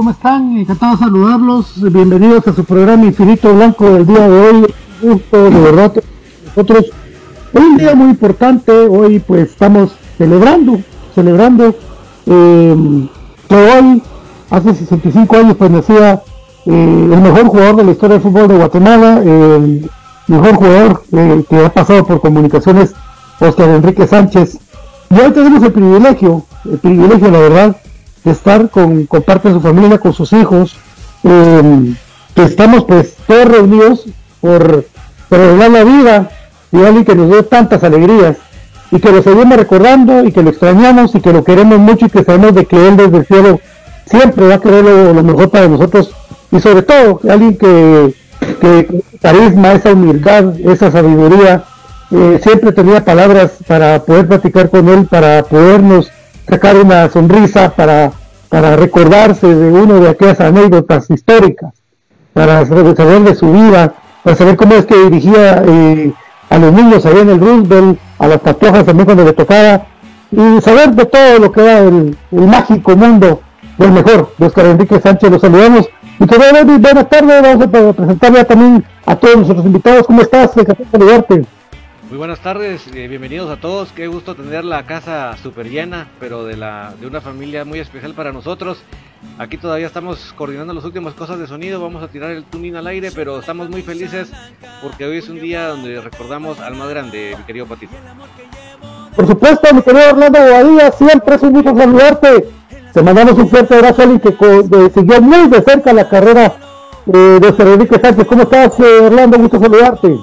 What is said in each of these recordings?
¿Cómo están? Encantado de saludarlos. Bienvenidos a su programa Infinito Blanco del día de hoy. Un gusto, de verdad, nosotros. Hoy un día muy importante. Hoy, pues, estamos celebrando, celebrando eh, que hoy, hace 65 años, pues nacía eh, el mejor jugador de la historia del fútbol de Guatemala, el mejor jugador eh, que ha pasado por comunicaciones, Oscar Enrique Sánchez. Y hoy tenemos el privilegio, el privilegio, la verdad, de estar con, parte de su familia, con sus hijos, eh, que estamos pues todos reunidos por, por la vida y alguien que nos dio tantas alegrías y que lo seguimos recordando y que lo extrañamos y que lo queremos mucho y que sabemos de que Él desde el cielo siempre va a querer lo, mejor para nosotros y sobre todo alguien que, que carisma, esa humildad, esa sabiduría, eh, siempre tenía palabras para poder platicar con Él, para podernos sacar una sonrisa para, para recordarse de uno de aquellas anécdotas históricas, para saber de su vida, para saber cómo es que dirigía eh, a los niños allá en el Roosevelt, a las patojas también cuando le tocaba, y saber de todo lo que era el, mágico mundo del mejor de Oscar Enrique Sánchez. Los saludamos. Y que buenas tardes, vamos a presentarle también a todos nuestros invitados. ¿Cómo estás? Encantado saludarte. Muy buenas tardes, eh, bienvenidos a todos. Qué gusto tener la casa súper llena, pero de, la, de una familia muy especial para nosotros. Aquí todavía estamos coordinando las últimas cosas de sonido, vamos a tirar el tuning al aire, pero estamos muy felices porque hoy es un día donde recordamos al más grande, mi querido Patito. Por supuesto, mi querido Orlando Bobadilla, siempre es un gusto saludarte. Te mandamos un fuerte abrazo a alguien que siguió muy de cerca la carrera eh, de Federico Sánchez. ¿Cómo estás, eh, Orlando? Gusto saludarte.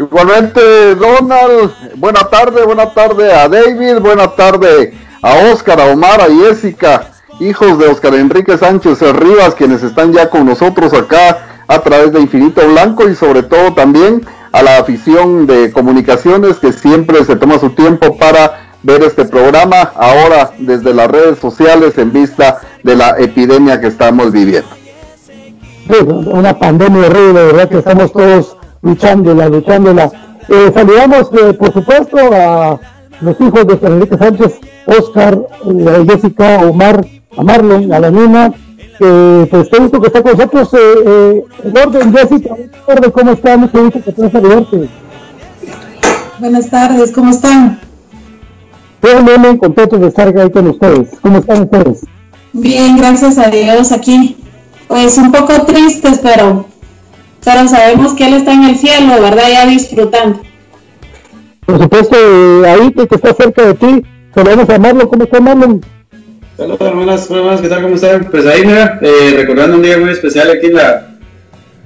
Igualmente, Donald, buena tarde, buena tarde a David, buena tarde a Oscar, a Omar, a Jessica, hijos de Oscar Enrique Sánchez Rivas, quienes están ya con nosotros acá a través de Infinito Blanco y sobre todo también a la afición de comunicaciones que siempre se toma su tiempo para ver este programa ahora desde las redes sociales en vista de la epidemia que estamos viviendo. Una pandemia horrible, ¿verdad? Que estamos todos luchándola, luchándola. Eh, saludamos, eh, por supuesto, a los hijos de Enrique Sánchez, Oscar, eh, Jessica, Omar, a Marlon, a la. Eh, pues qué gusto que está con nosotros. Eh, orden, Jessica, ¿cómo están? Mucho gusto que puedas saludarte. Buenas tardes, ¿cómo están? Bien, bien, bien, contentos de estar ahí con ustedes. ¿Cómo están ustedes? Bien, gracias a Dios aquí. Pues un poco tristes, pero pero sabemos que Él está en el cielo, ¿verdad? Ya disfrutando. Por supuesto, ahí que está cerca de ti, podemos amarlo, ¿cómo está Marlon? Saludos hermanas, buenas, ¿qué tal? ¿Cómo están? Pues ahí, mira, eh, recordando un día muy especial aquí en la,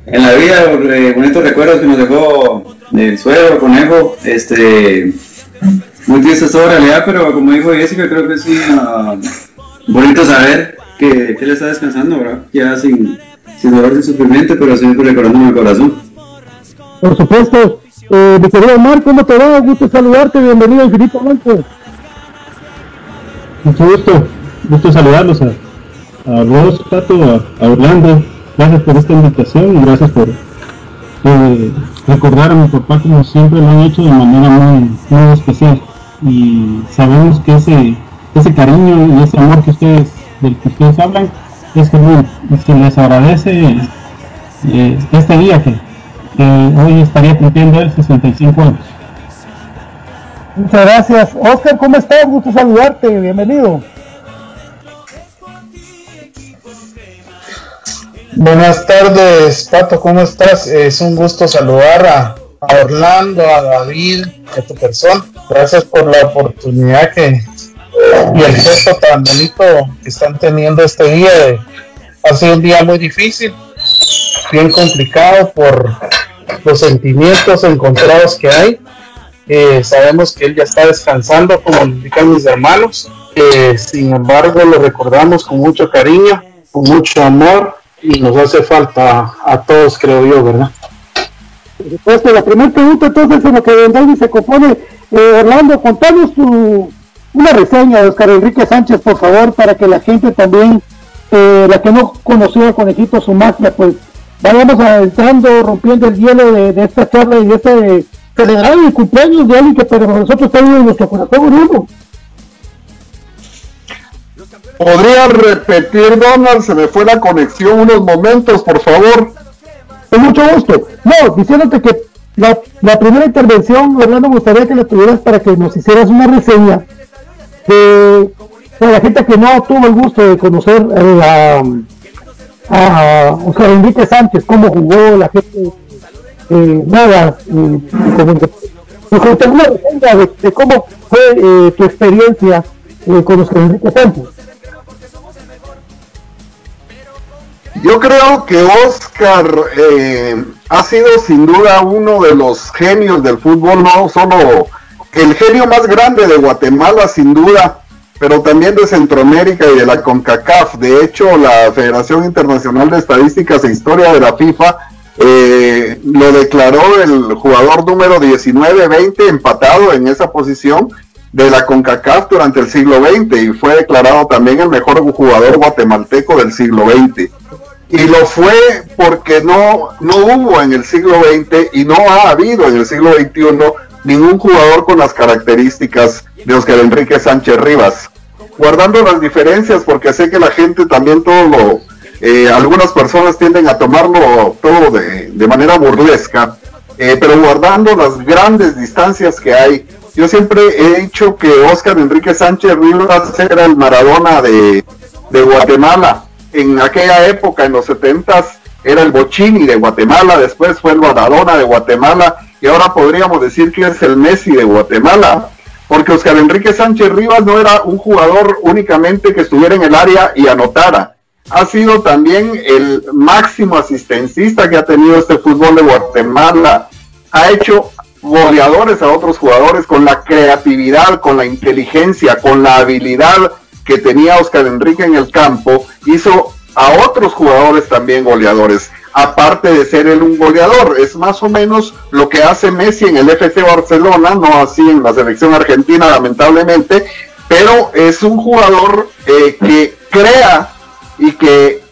en la vida, eh, bonitos recuerdos que nos dejó el suegro, conejo, este, muy triste toda realidad, pero como dijo Jessica, creo que sí, uh, bonito saber que, que él está descansando, ¿verdad? Ya sin sin dolor, sin sufrimiento, pero siempre recordándome el corazón. Por supuesto, eh, mi querido Omar, ¿cómo te va? Gusto saludarte, bienvenido a Infinito Blanco. Mucho gusto, gusto saludarlos a, a vos, Pato, a, Orlando. Gracias por esta invitación y gracias por eh, recordar a mi papá como siempre lo han hecho de manera muy, muy especial. Y sabemos que ese, ese cariño y ese amor que ustedes, del que ustedes hablan, es que les agradece eh, este día que, hoy estaría cumpliendo el 65 años. Muchas gracias. Oscar, ¿cómo estás? Gusto saludarte, bienvenido. Buenas tardes, Pato, ¿cómo estás? Es un gusto saludar a, a Orlando, a David, a tu persona. Gracias por la oportunidad que y el gesto tan bonito que están teniendo este día. ha sido un día muy difícil, bien complicado por los sentimientos encontrados que hay. Eh, sabemos que él ya está descansando, como indican mis hermanos. Eh, sin embargo, lo recordamos con mucho cariño, con mucho amor y nos hace falta a todos, creo yo, ¿verdad? Por la primera pregunta entonces en lo que y se compone, eh, Orlando, contanos tu, una reseña de Oscar Enrique Sánchez, por favor, para que la gente también, eh, la que no conoció a Conejito su magia, pues vayamos entrando, rompiendo el hielo de, esta charla y de este celebrar el cumpleaños de alguien que para nosotros está en nuestro corazón, ¿Podría repetir, Donald? Se me fue la conexión unos momentos, por favor. Con mucho gusto. No, diciéndote que la, la primera intervención, Orlando, me gustaría que la tuvieras para que nos hicieras una reseña de para la gente que no tuvo el gusto de conocer a, a Oscar Enrique Sánchez, cómo jugó la gente, eh, nada, eh, de, de, cómo fue eh, tu experiencia eh, con Oscar Enrique Sánchez. Yo creo que Oscar eh, ha sido sin duda uno de los genios del fútbol, no solo el genio más grande de Guatemala, sin duda, pero también de Centroamérica y de la CONCACAF. De hecho, la Federación Internacional de Estadísticas e Historia de la FIFA eh, lo declaró el jugador número 19-20 empatado en esa posición de la CONCACAF durante el siglo XX y fue declarado también el mejor jugador guatemalteco del siglo XX. Y lo fue porque no, no hubo en el siglo XX y no ha habido en el siglo XXI ningún jugador con las características de Oscar Enrique Sánchez Rivas. Guardando las diferencias, porque sé que la gente también todo lo, eh, algunas personas tienden a tomarlo todo de, manera burlesca, eh, pero guardando las grandes distancias que hay. Yo siempre he dicho que Oscar Enrique Sánchez Rivas era el Maradona de, de Guatemala. En aquella época, en los setentas, era el Bochini de Guatemala, después fue el Maradona de Guatemala y ahora podríamos decir que es el Messi de Guatemala, porque Oscar Enrique Sánchez Rivas no era un jugador únicamente que estuviera en el área y anotara, ha sido también el máximo asistencista que ha tenido este fútbol de Guatemala, ha hecho goleadores a otros jugadores con la creatividad, con la inteligencia, con la habilidad que tenía Oscar Enrique en el campo, hizo a otros jugadores también goleadores aparte de ser él un goleador. Es más o menos lo que hace Messi en el FC Barcelona, no así en la selección argentina lamentablemente, pero es un jugador eh, que crea y que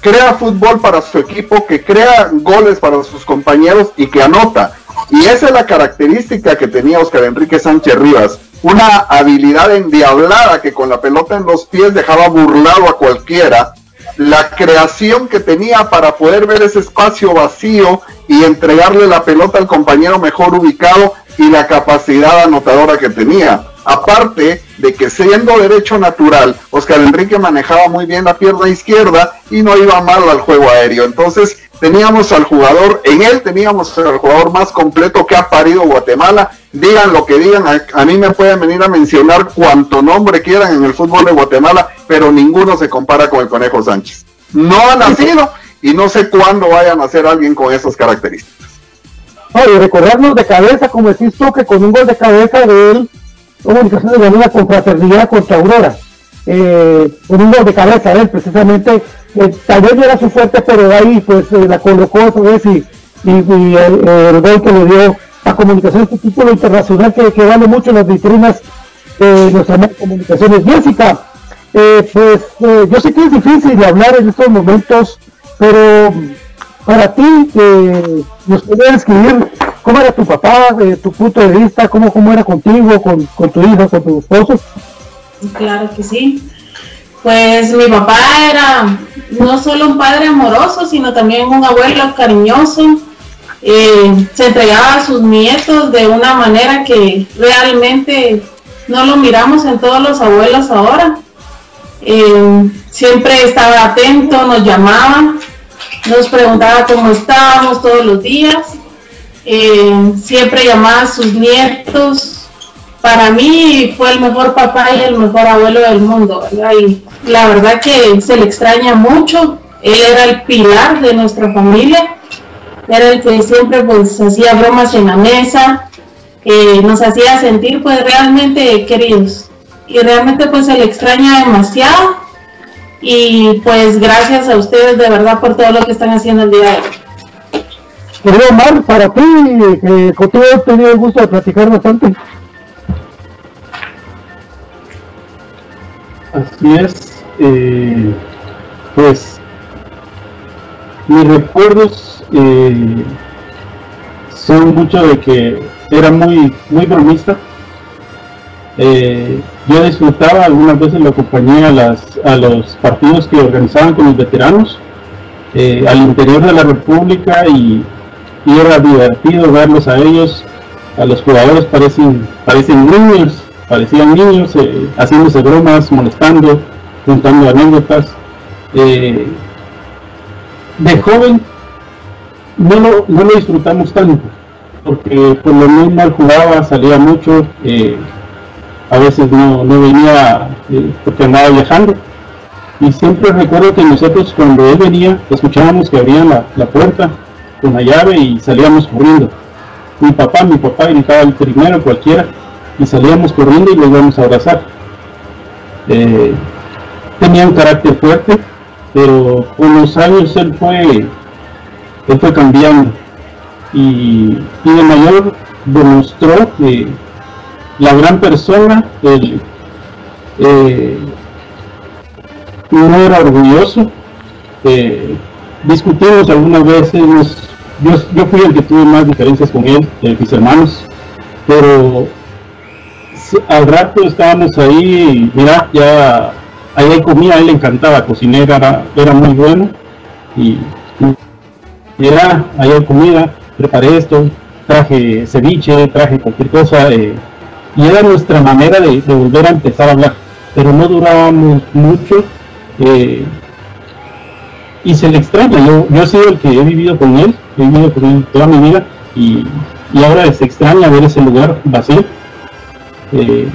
crea fútbol para su equipo, que crea goles para sus compañeros y que anota. Y esa es la característica que tenía Oscar Enrique Sánchez Rivas. Una habilidad endiablada que con la pelota en los pies dejaba burlado a cualquiera la creación que tenía para poder ver ese espacio vacío y entregarle la pelota al compañero mejor ubicado y la capacidad anotadora que tenía. Aparte de que siendo derecho natural, Oscar Enrique manejaba muy bien la pierna izquierda y no iba mal al juego aéreo. Entonces teníamos al jugador, en él teníamos al jugador más completo que ha parido Guatemala. Digan lo que digan, a, mí me pueden venir a mencionar cuanto nombre quieran en el fútbol de Guatemala, pero ninguno se compara con el Conejo Sánchez. No ha nacido y no sé cuándo vaya a nacer alguien con esas características. recordarnos de cabeza, como decís tú, que con un gol de cabeza de él, comunicación de la confraternidad contra Aurora. Eh, con un gol de cabeza de él, precisamente tal vez era su fuerte, pero ahí pues eh, la colocó otra vez y, y, el, gol que le dio a comunicación este título internacional que, que, vale mucho en las vitrinas de nuestras comunicaciones. Jessica, eh, pues eh, yo sé que es difícil de hablar en estos momentos, pero para ti, nos podrías escribir cómo era tu papá, tu punto de vista, cómo, cómo era contigo, con, con tu hijo, con tu esposo. Claro que sí. Pues mi papá era no solo un padre amoroso, sino también un abuelo cariñoso. Eh, se entregaba a sus nietos de una manera que realmente no lo miramos en todos los abuelos ahora. Eh, siempre estaba atento, nos llamaba, nos preguntaba cómo estábamos todos los días. eh, siempre llamaba a sus nietos. Para mí fue el mejor papá y el mejor abuelo del mundo, la verdad que se le extraña mucho. Él era el pilar de nuestra familia. Era el que siempre pues hacía bromas en la mesa, eh, nos hacía sentir pues realmente queridos. Y realmente pues se le extraña demasiado. Y pues gracias a ustedes de verdad por todo lo que están haciendo el día de hoy. Querido Omar, para ti, eh, contigo he tenido el gusto de platicar bastante. Así es, eh, pues mis recuerdos eh, son mucho de que era muy, muy bromista. Eh, yo disfrutaba, algunas veces lo acompañé a, las, a los partidos que organizaban con los veteranos al interior de la República y y era divertido verlos a ellos, a los jugadores parecen, parecen niños, parecían niños, eh, haciéndose bromas, molestando, contando anécdotas. Eh, de joven no lo, disfrutamos tanto, porque por lo menos jugaba, salía mucho, eh, a veces no, no venía porque andaba viajando. Y siempre recuerdo que nosotros cuando él venía, escuchábamos que abrían la, la puerta con la llave y salíamos corriendo. Mi papá, mi papá gritaba el primero, cualquiera, y salíamos corriendo y lo íbamos a abrazar. Eh, tenía un carácter fuerte, pero con los años él fue, él fue cambiando y, y de mayor demostró que la gran persona, él, eh, no era orgulloso, eh, discutimos algunas veces, yo, yo fui el que tuve más diferencias con él, de mis hermanos, pero al rato estábamos ahí, mira, ya ahí comida, a él le encantaba cocinar, era, era muy bueno, y, era, ahí hay comida, preparé esto, traje ceviche, traje cualquier cosa, eh, y era nuestra manera de, volver a empezar a hablar, pero no durábamos mucho, eh, y se le extraña, yo, yo he sido el que he vivido con él, he vivido con él toda mi vida y, ahora se extraña ver ese lugar vacío. Eh,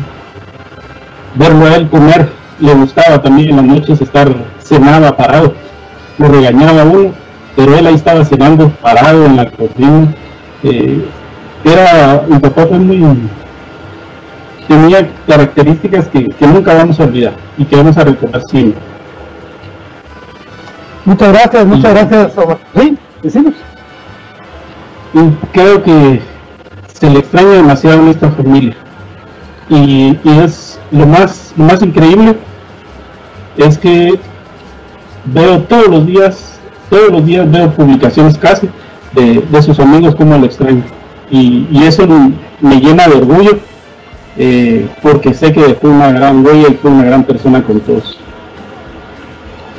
verlo a él comer, le gustaba también en las noches estar cenaba parado, lo regañaba uno, pero él ahí estaba cenando parado en la cocina. Eh, era, mi papá fue muy, tenía características que, que nunca vamos a olvidar y que vamos a recordar siempre. Muchas gracias, muchas gracias. Sí, decimos. creo que se le extraña demasiado a nuestra familia. Y, es lo más, lo más increíble es que veo todos los días, todos los días veo publicaciones casi de, sus amigos como lo extraño. Y, eso me llena de orgullo eh, porque sé que fue una gran huella y fue una gran persona con todos.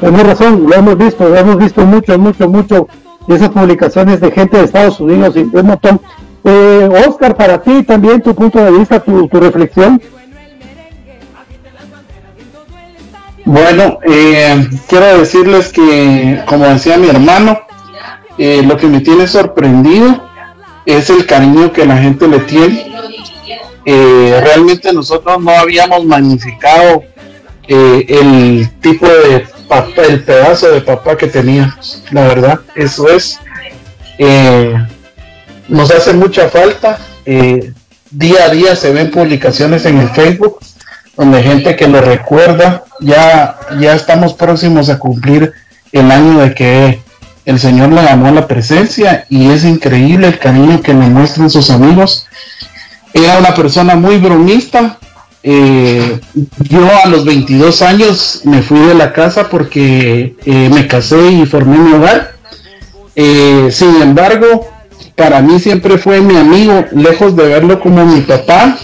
Tenemos razón, lo hemos visto, lo hemos visto mucho, mucho, mucho de esas publicaciones de gente de Estados Unidos y un montón. Eh, Oscar, para ti también tu punto de vista, tu, reflexión. Bueno, eh, quiero decirles que, como decía mi hermano, eh, lo que me tiene sorprendido es el cariño que la gente le tiene. realmente nosotros no habíamos magnificado el tipo de el pedazo de papá que tenía, la verdad, eso es. Nos hace mucha falta. Eh, día a día se ven publicaciones en el Facebook donde gente que lo recuerda, ya, ya estamos próximos a cumplir el año de que el Señor le ganó la presencia y es increíble el cariño que le muestran sus amigos. Era una persona muy bromista, eh, yo a los 22 años me fui de la casa porque eh, me casé y formé mi hogar. Eh, sin embargo, para mí siempre fue mi amigo, lejos de verlo como mi papá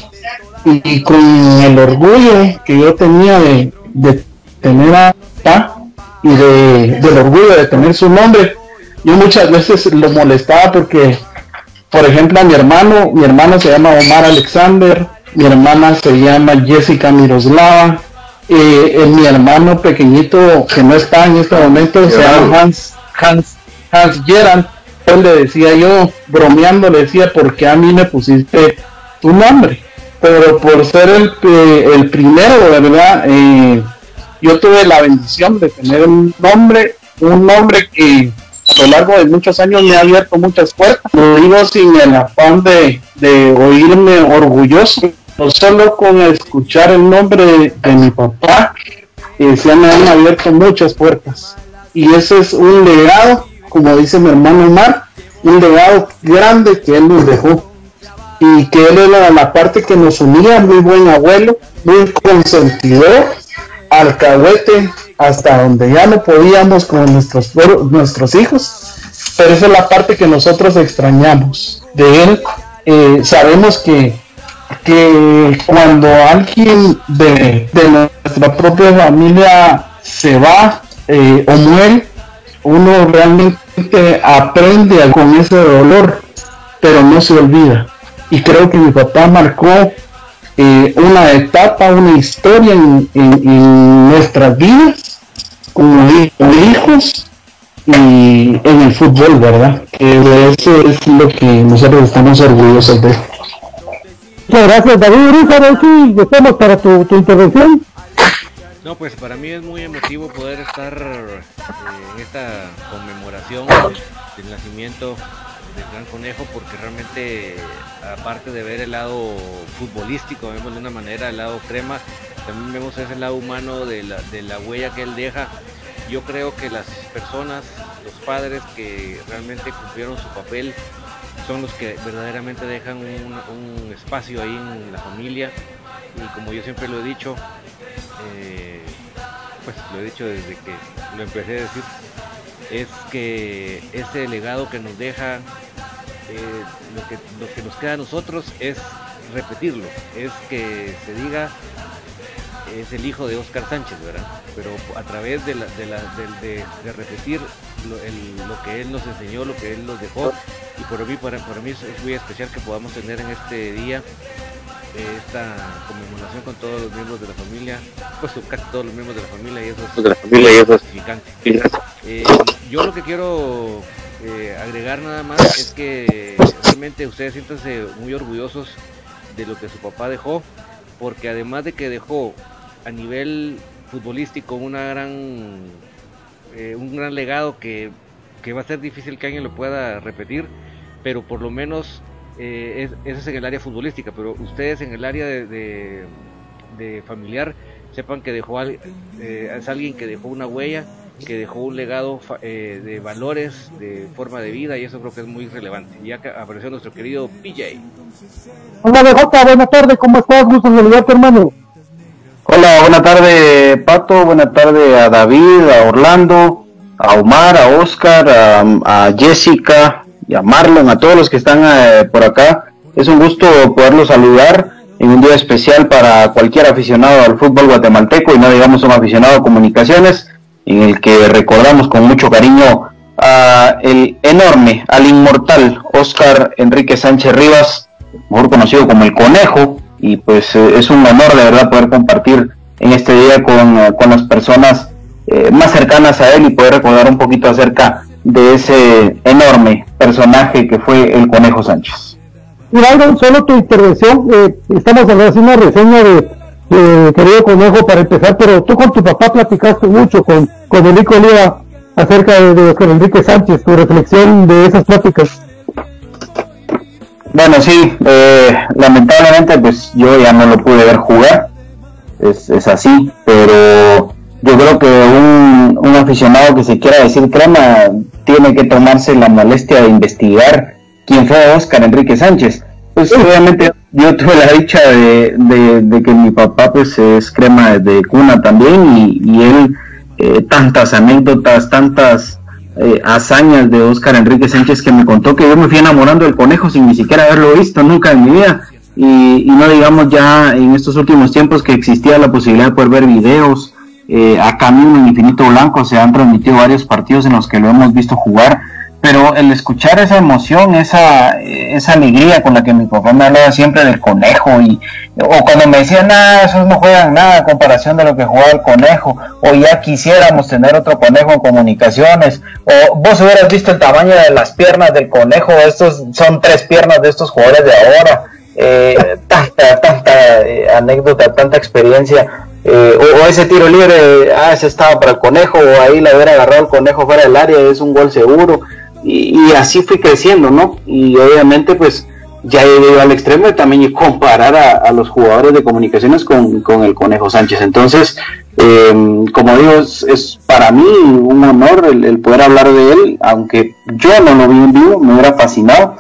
y, con el orgullo que yo tenía de, tener a papá y de, del orgullo de tener su nombre. Yo muchas veces lo molestaba porque, por ejemplo, a mi hermano, mi hermano se llama Omar Alexander, mi hermana se llama Jessica Miroslava, eh, mi hermano pequeñito que no está en este momento se llama Hans, Hans, Hans Le decía yo, bromeando, le decía, porque a mí me pusiste tu nombre? Pero por ser el, eh, el primero, ¿verdad? Eh, yo tuve la bendición de tener un nombre, un nombre que a lo largo de muchos años me ha abierto muchas puertas. Lo digo sin el afán de, de oírme orgulloso, no solo con escuchar el nombre de, mi papá, eh, se me han abierto muchas puertas. Y ese es un legado, como dice mi hermano Omar, un legado grande que él nos dejó. Y que él era la parte que nos unía, muy buen abuelo, muy consentidor, alcahuete, hasta donde ya no podíamos con nuestros, nuestros hijos. Pero esa es la parte que nosotros extrañamos de él. Eh, sabemos que, que cuando alguien de, nuestra propia familia se va eh, o muere, uno realmente aprende con ese dolor, pero no se olvida. Y creo que mi papá marcó eh, una etapa, una historia en, en nuestras vidas como hijos y en el fútbol, ¿verdad? Que eso es lo que nosotros estamos orgullosos de. Muchas gracias, David. Si estamos para tu, intervención. No, pues para mí es muy emotivo poder estar en esta conmemoración del nacimiento del Gran Conejo, porque realmente, aparte de ver el lado futbolístico, vemos de una manera el lado crema, también vemos ese lado humano de la, de la huella que él deja. Yo creo que las personas, los padres que realmente cumplieron su papel, son los que verdaderamente dejan un, espacio ahí en la familia. Y como yo siempre lo he dicho, eh, pues lo he dicho desde que lo empecé a decir, es que ese legado que nos deja, eh, lo, que, lo que nos queda a nosotros es repetirlo, es que se diga es el hijo de Oscar Sánchez, ¿verdad? Pero a través de, la, de, la, de, de repetir lo, el, lo, que él nos enseñó, lo que él nos dejó, y por mí, para, para mí es, muy especial que podamos tener en este día esta conmemoración con todos los miembros de la familia, pues casi todos los miembros de la familia, y eso es, de la familia y eso es eh, yo lo que quiero eh, agregar nada más es que realmente ustedes siéntanse muy orgullosos de lo que su papá dejó, porque además de que dejó a nivel futbolístico una gran, eh, un gran legado que, va a ser difícil que alguien lo pueda repetir, pero por lo menos eh, eso es en el área futbolística, pero ustedes en el área de, de, familiar sepan que dejó eh, es alguien que dejó una huella, que dejó un legado de valores, de forma de vida y eso creo que es muy relevante. Ya apareció nuestro querido PJ. Hola BJ, buenas tardes, ¿cómo estás? Gusto saludarte hermano. Hola, buena tarde Pato, buena tarde a David, a Orlando, a Omar, a Oscar, a, Jessica y a todos los que están eh, por acá. Es un gusto poderlos saludar en un día especial para cualquier aficionado al fútbol guatemalteco y no digamos un aficionado a comunicaciones, en el que recordamos con mucho cariño a el enorme, al inmortal Oscar Enrique Sánchez Rivas, mejor conocido como el Conejo, y pues eh, es un honor de verdad poder compartir en este día con, eh, las personas más cercanas a él y poder recordar un poquito acerca de ese enorme personaje que fue el Conejo Sánchez. Mira, solo tu intervención, estamos haciendo una reseña de, querido Conejo para empezar, pero tú con tu papá platicaste mucho con, con Enrique Oliva acerca de, de Enrique Sánchez, tu reflexión de esas pláticas. Bueno, sí, eh, lamentablemente pues yo ya no lo pude ver jugar, es, es así, pero yo creo que un, un, aficionado que se quiera decir crema tiene que tomarse la molestia de investigar quién fue Oscar Enrique Sánchez. Pues obviamente yo tuve la dicha de, de, que mi papá pues es crema de cuna también y, y él eh, tantas anécdotas, tantas eh, hazañas de Oscar Enrique Sánchez que me contó que yo me fui enamorando del conejo sin ni siquiera haberlo visto nunca en mi vida. Y, no digamos ya en estos últimos tiempos que existía la posibilidad de poder ver videos. Eh, acá mismo en Infinito Blanco se han transmitido varios partidos en los que lo hemos visto jugar. pero el escuchar esa emoción, esa, esa alegría con la que mi papá me hablaba siempre del conejo, y, o cuando me decía, nada, esos no juegan nada en comparación de lo que jugaba el conejo, o ya quisiéramos tener otro conejo en comunicaciones, o vos hubieras visto el tamaño de las piernas del conejo, estos son tres piernas de estos jugadores de ahora, eh, tanta, tanta eh, anécdota, tanta experiencia. Eh, o, ese tiro libre, ah, ese estaba para el conejo, o ahí le hubiera agarrado el conejo fuera del área, es un gol seguro y, así fui creciendo, ¿no? Y obviamente pues ya ido al extremo de también comparar a, los jugadores de comunicaciones con, el Conejo Sánchez. Entonces, eh, como digo, es, para mí un honor el, poder hablar de él, aunque yo no lo vi en vivo, me hubiera fascinado.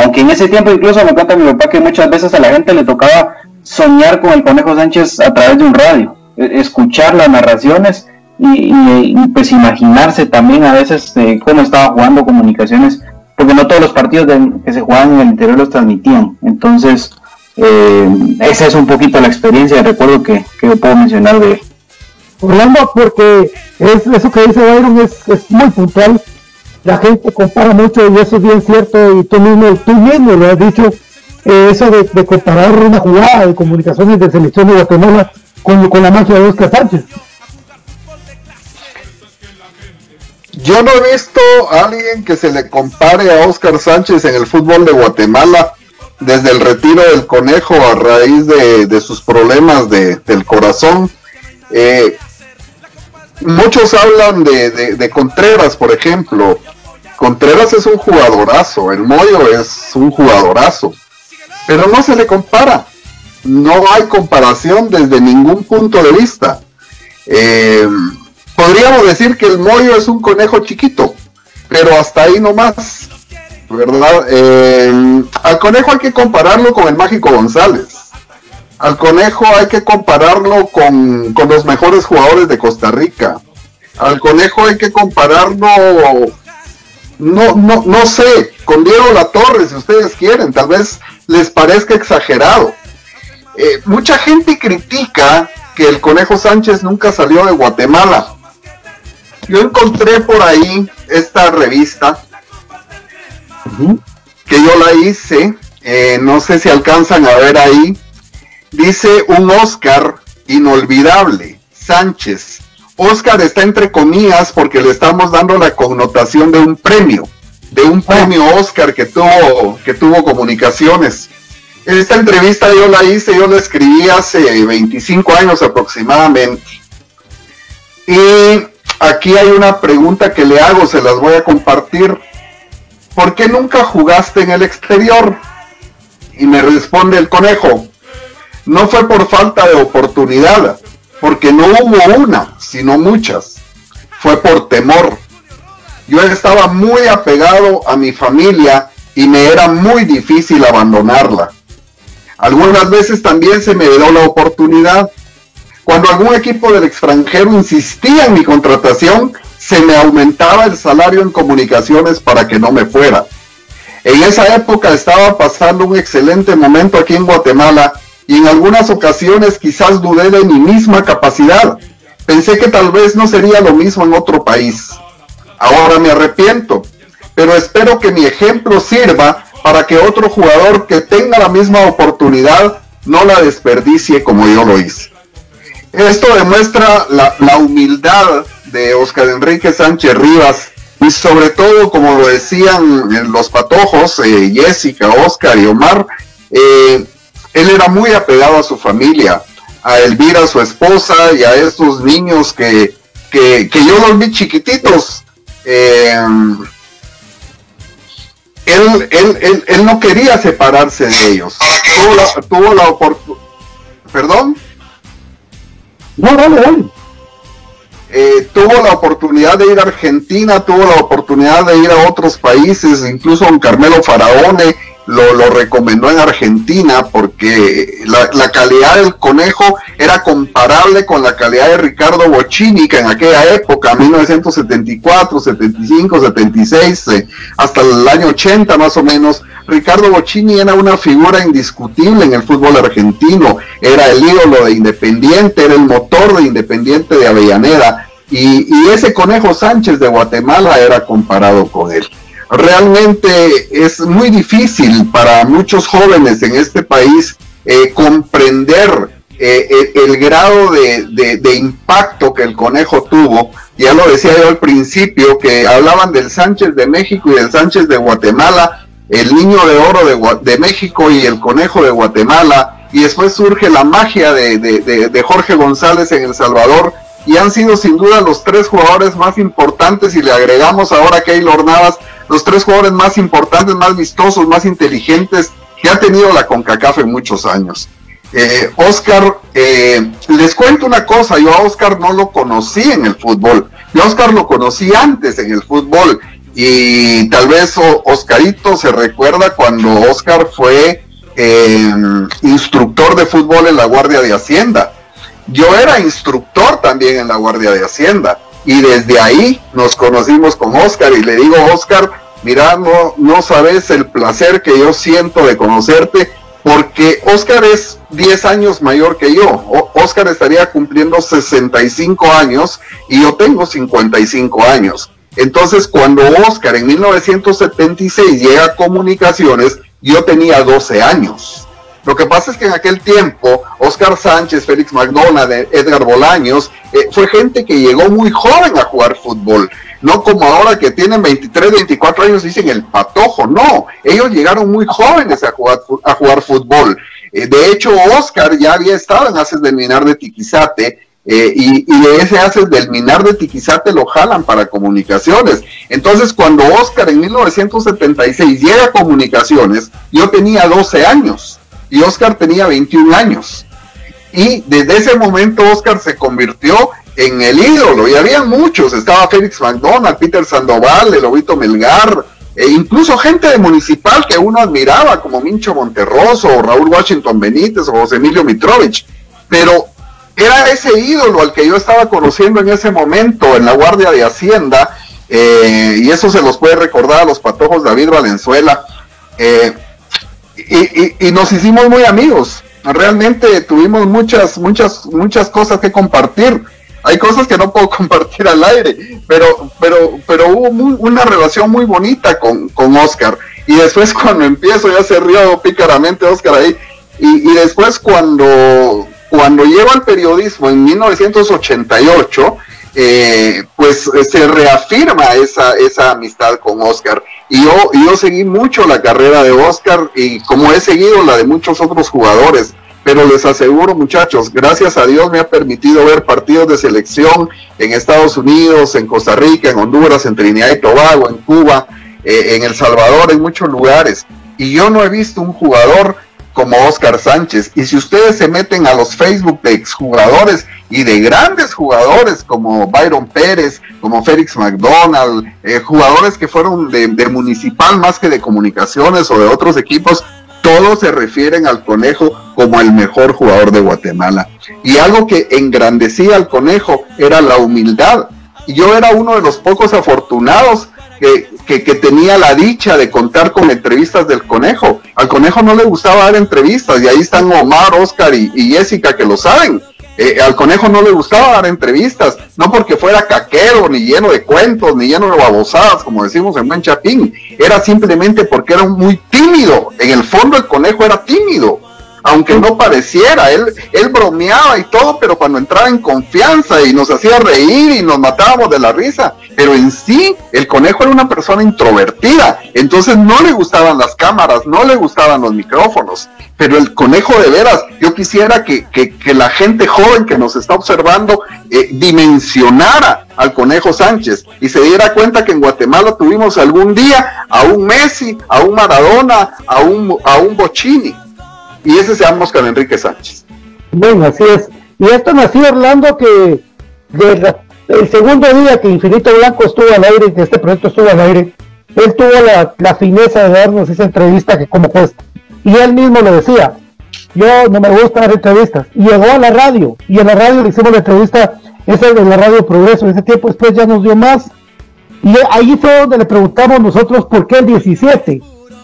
Aunque en ese tiempo incluso me cuenta mi papá que muchas veces a la gente le tocaba soñar con el Conejo Sánchez a través de un radio, e, escuchar las narraciones y, pues imaginarse también a veces eh, cómo estaba jugando comunicaciones, porque no todos los partidos que se jugaban en el interior los transmitían. Entonces, eh, esa es un poquito la experiencia de recuerdo que, que puedo mencionar de. Orlando, porque es, eso que dice Byron es muy puntual. La gente compara mucho y eso es bien cierto y tú mismo, tú mismo lo has dicho, eh, eso de, de, comparar una jugada de comunicaciones de selección de Guatemala con, con la magia de Oscar Sánchez. Yo no he visto a alguien que se le compare a Oscar Sánchez en el fútbol de Guatemala desde el retiro del conejo a raíz de, sus problemas del corazón. Eh, muchos hablan de, Contreras, por ejemplo. Contreras es un jugadorazo, el Moyo es un jugadorazo, pero no se le compara. No hay comparación desde ningún punto de vista. Eh, podríamos decir que el Moyo es un conejo chiquito, pero hasta ahí nomás, ¿verdad? Eh, al conejo hay que compararlo con el Mágico González. Al conejo hay que compararlo con, los mejores jugadores de Costa Rica. Al conejo hay que compararlo, no, no, no sé, con Diego La Torre, si ustedes quieren, tal vez les parezca exagerado. Eh, mucha gente critica que el Conejo Sánchez nunca salió de Guatemala yo encontré por ahí esta revista que yo la hice, eh, no sé si alcanzan a ver ahí, dice un Oscar inolvidable, Sánchez. Oscar está entre comillas porque le estamos dando la connotación de un premio, de un premio Oscar que tuvo, que tuvo comunicaciones. Esta entrevista yo la hice, yo la escribí hace 25 años aproximadamente. Y aquí hay una pregunta que le hago, se las voy a compartir. ¿Por qué nunca jugaste en el exterior? Y me responde el conejo, no fue por falta de oportunidad, porque no hubo una, sino muchas. Fue por temor. Yo estaba muy apegado a mi familia y me era muy difícil abandonarla. Algunas veces también se me dio la oportunidad, cuando algún equipo del extranjero insistía en mi contratación, se me aumentaba el salario en comunicaciones para que no me fuera. En esa época estaba pasando un excelente momento aquí en Guatemala y en algunas ocasiones quizás dudé de mi misma capacidad. Pensé que tal vez no sería lo mismo en otro país. Ahora me arrepiento, pero espero que mi ejemplo sirva para que otro jugador que tenga la misma oportunidad no la desperdicie como yo lo hice. Esto demuestra la, humildad de Oscar Enrique Sánchez Rivas y sobre todo, como lo decían los patojos, eh, Jessica, Oscar y Omar, eh, él era muy apegado a su familia, a Elvira, su esposa, y a estos niños que, que, yo los vi chiquititos. Eh, él, él, él, no quería separarse de ellos. Tuvo la, tuvo la oportunidad. ¿Perdón? No, dale, dale. Eh, tuvo la oportunidad de ir a Argentina, tuvo la oportunidad de ir a otros países, incluso un Carmelo Faraone lo, lo, recomendó en Argentina porque la, calidad del conejo era comparable con la calidad de Ricardo Bocini, que en aquella época, 1974, 75, 76, hasta el año 80 más o menos, Ricardo Bocini era una figura indiscutible en el fútbol argentino, era el ídolo de Independiente, era el motor de Independiente de Avellaneda y ese conejo Sánchez de Guatemala era comparado con él. Realmente es muy difícil para muchos jóvenes en este país eh, comprender eh, el, grado de, impacto que el conejo tuvo. Ya lo decía yo al principio, que hablaban del Sánchez de México y del Sánchez de Guatemala, el niño de oro de, de México y el conejo de Guatemala, y después surge la magia de Jorge González en El Salvador, y han sido sin duda los tres jugadores más importantes, y le agregamos ahora a Keylor Navas, los tres jugadores más importantes, más vistosos, más inteligentes que ha tenido la CONCACAF en muchos años. Eh, Oscar, eh, les cuento una cosa, yo a Oscar no lo conocí en el fútbol, yo a Oscar lo conocí antes en el fútbol y tal vez o- Oscarito se recuerda cuando Oscar fue eh, instructor de fútbol en la Guardia de Hacienda. Yo era instructor también en la Guardia de Hacienda y desde ahí nos conocimos con Oscar y le digo, Oscar, mira, no, no sabes el placer que yo siento de conocerte porque Oscar es 10 años mayor que yo. Oscar estaría cumpliendo 65 años y yo tengo 55 años. Entonces, cuando Oscar en 1976 llega a Comunicaciones, yo tenía 12 años. Lo que pasa es que en aquel tiempo, Oscar Sánchez, Félix McDonald, Edgar Bolaños, eh, fue gente que llegó muy joven a jugar fútbol. No como ahora que tienen 23, 24 años, dicen el patojo. No, ellos llegaron muy jóvenes a jugar, a jugar fútbol. Eh, de hecho, Oscar ya había estado en Haces del Minar de Tiquizate. eh, y, y de ese Haces del Minar de Tiquizate lo jalan para comunicaciones. Entonces, cuando Oscar en 1976 llega a comunicaciones, yo tenía 12 años y Oscar tenía 21 años. Y desde ese momento Oscar se convirtió en el ídolo. Y había muchos. Estaba Félix McDonald, Peter Sandoval, el Lobito Melgar, e incluso gente de municipal que uno admiraba, como Mincho Monterroso, o Raúl Washington Benítez, o José Emilio Mitrovich. Pero era ese ídolo al que yo estaba conociendo en ese momento en la Guardia de Hacienda. eh, y eso se los puede recordar a los patojos David Valenzuela. eh, y, y- nos hicimos muy amigos. Realmente tuvimos muchas, muchas, muchas cosas que compartir. Hay cosas que no puedo compartir al aire, pero, pero, pero hubo muy- una relación muy bonita con, con Oscar. Y después cuando empiezo, ya se rió pícaramente Oscar ahí. Y, y después cuando, cuando llego al periodismo en 1988, eh, pues se reafirma esa, esa amistad con Oscar. Y yo, yo seguí mucho la carrera de Oscar y como he seguido la de muchos otros jugadores. Pero les aseguro muchachos, gracias a Dios me ha permitido ver partidos de selección en Estados Unidos, en Costa Rica, en Honduras, en Trinidad y Tobago, en Cuba, eh, en El Salvador, en muchos lugares. Y yo no he visto un jugador como Oscar Sánchez. Y si ustedes se meten a los Facebook de exjugadores y de grandes jugadores como Byron Pérez, como Félix McDonald, eh, jugadores que fueron de, de municipal más que de comunicaciones o de otros equipos, todos se refieren al conejo como el mejor jugador de Guatemala. Y algo que engrandecía al conejo era la humildad. Y yo era uno de los pocos afortunados que, que, que tenía la dicha de contar con entrevistas del conejo. Al conejo no le gustaba dar entrevistas y ahí están Omar, Oscar y, Jessica que lo saben. Eh, al conejo no le gustaba dar entrevistas, no porque fuera caquero, ni lleno de cuentos, ni lleno de babosadas, como decimos en buen chapín, era simplemente porque era muy tímido. En el fondo el conejo era tímido, aunque no pareciera, él, él bromeaba y todo, pero cuando entraba en confianza y nos hacía reír y nos matábamos de la risa, pero en sí el conejo era una persona introvertida, entonces no le gustaban las cámaras, no le gustaban los micrófonos, pero el conejo de veras, yo quisiera que, que, que la gente joven que nos está observando eh, dimensionara al conejo Sánchez y se diera cuenta que en Guatemala tuvimos algún día a un Messi, a un Maradona, a un, a un Bochini, y ese se llama Oscar Enrique Sánchez. Bueno, así es. Y esto nació Orlando que el segundo día que Infinito Blanco estuvo al aire, que este proyecto estuvo al aire, él tuvo la, la fineza de darnos esa entrevista que como cuesta. Y él mismo lo decía, yo no me gusta dar entrevistas. Y llegó a la radio, y en la radio le hicimos la entrevista, esa de la radio Progreso, ese tiempo después ya nos dio más. Y ahí fue donde le preguntamos nosotros por qué el 17.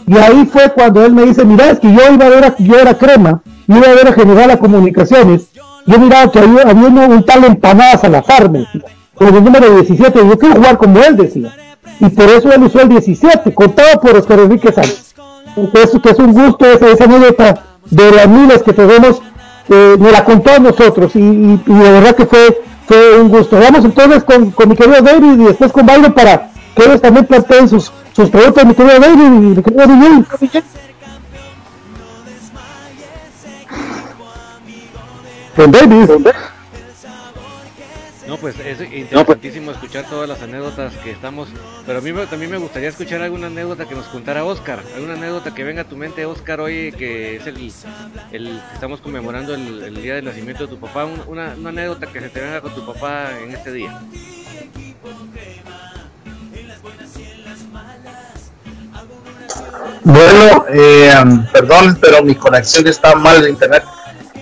Y ahí fue cuando él me dice, mira, es que yo iba a ver a, yo era crema, iba a ver a General a Comunicaciones, yo miraba que había, había uno- un tal empanadas a la farme. con el número 17. Yo quiero jugar como él, decía. Y por eso él usó el 17, contado por Oscar Enrique Sánchez. Entonces, que es un gusto esa, esa anécdota de las miles que tenemos, eh, me la contó a nosotros y, y, de verdad que fue, fue un gusto. Vamos entonces con, con mi querido David y después con Byron para que ellos también planteen sus, sus preguntas, mi querido David y mi querido DJ. Con David. No, pues es interesantísimo escuchar todas las anécdotas que estamos, pero a mí también me gustaría escuchar alguna anécdota que nos contara Oscar, alguna anécdota que venga a tu mente, Oscar, hoy que es el, el estamos conmemorando el, el, día del nacimiento de tu papá, una, una anécdota que se te venga con tu papá en este día. Bueno, eh, perdón, pero mi conexión está mal de internet.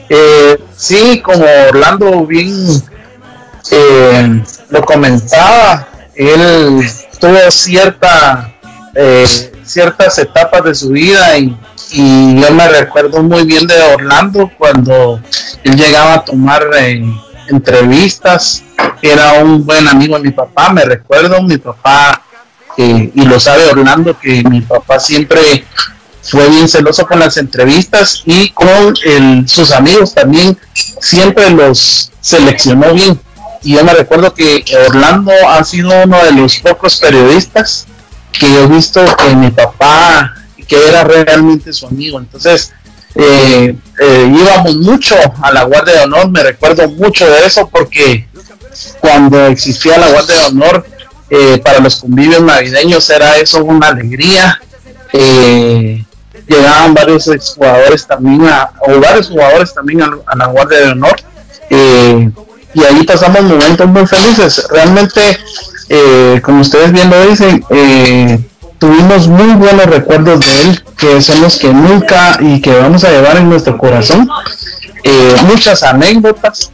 Eh, sí, como Orlando bien eh, lo comentaba, él tuvo cierta, eh, ciertas etapas de su vida y, y, yo me recuerdo muy bien de Orlando cuando él llegaba a tomar eh, entrevistas, era un buen amigo de mi papá, me recuerdo, mi papá, eh, y lo sabe Orlando, que mi papá siempre fue bien celoso con las entrevistas y con el, sus amigos también siempre los seleccionó bien y yo me recuerdo que Orlando ha sido uno de los pocos periodistas que yo he visto que mi papá, que era realmente su amigo. Entonces, eh, eh, íbamos mucho a la Guardia de Honor, me recuerdo mucho de eso porque cuando existía la Guardia de Honor, eh, para los convivios navideños era eso una alegría. llegaban varios jugadores también, a, o varios jugadores también a, a la Guardia de Honor y ahí pasamos momentos muy felices. Realmente, eh, como ustedes bien lo dicen, eh, tuvimos muy buenos recuerdos de él, que son los que nunca y que vamos a llevar en nuestro corazón. Eh, muchas anécdotas.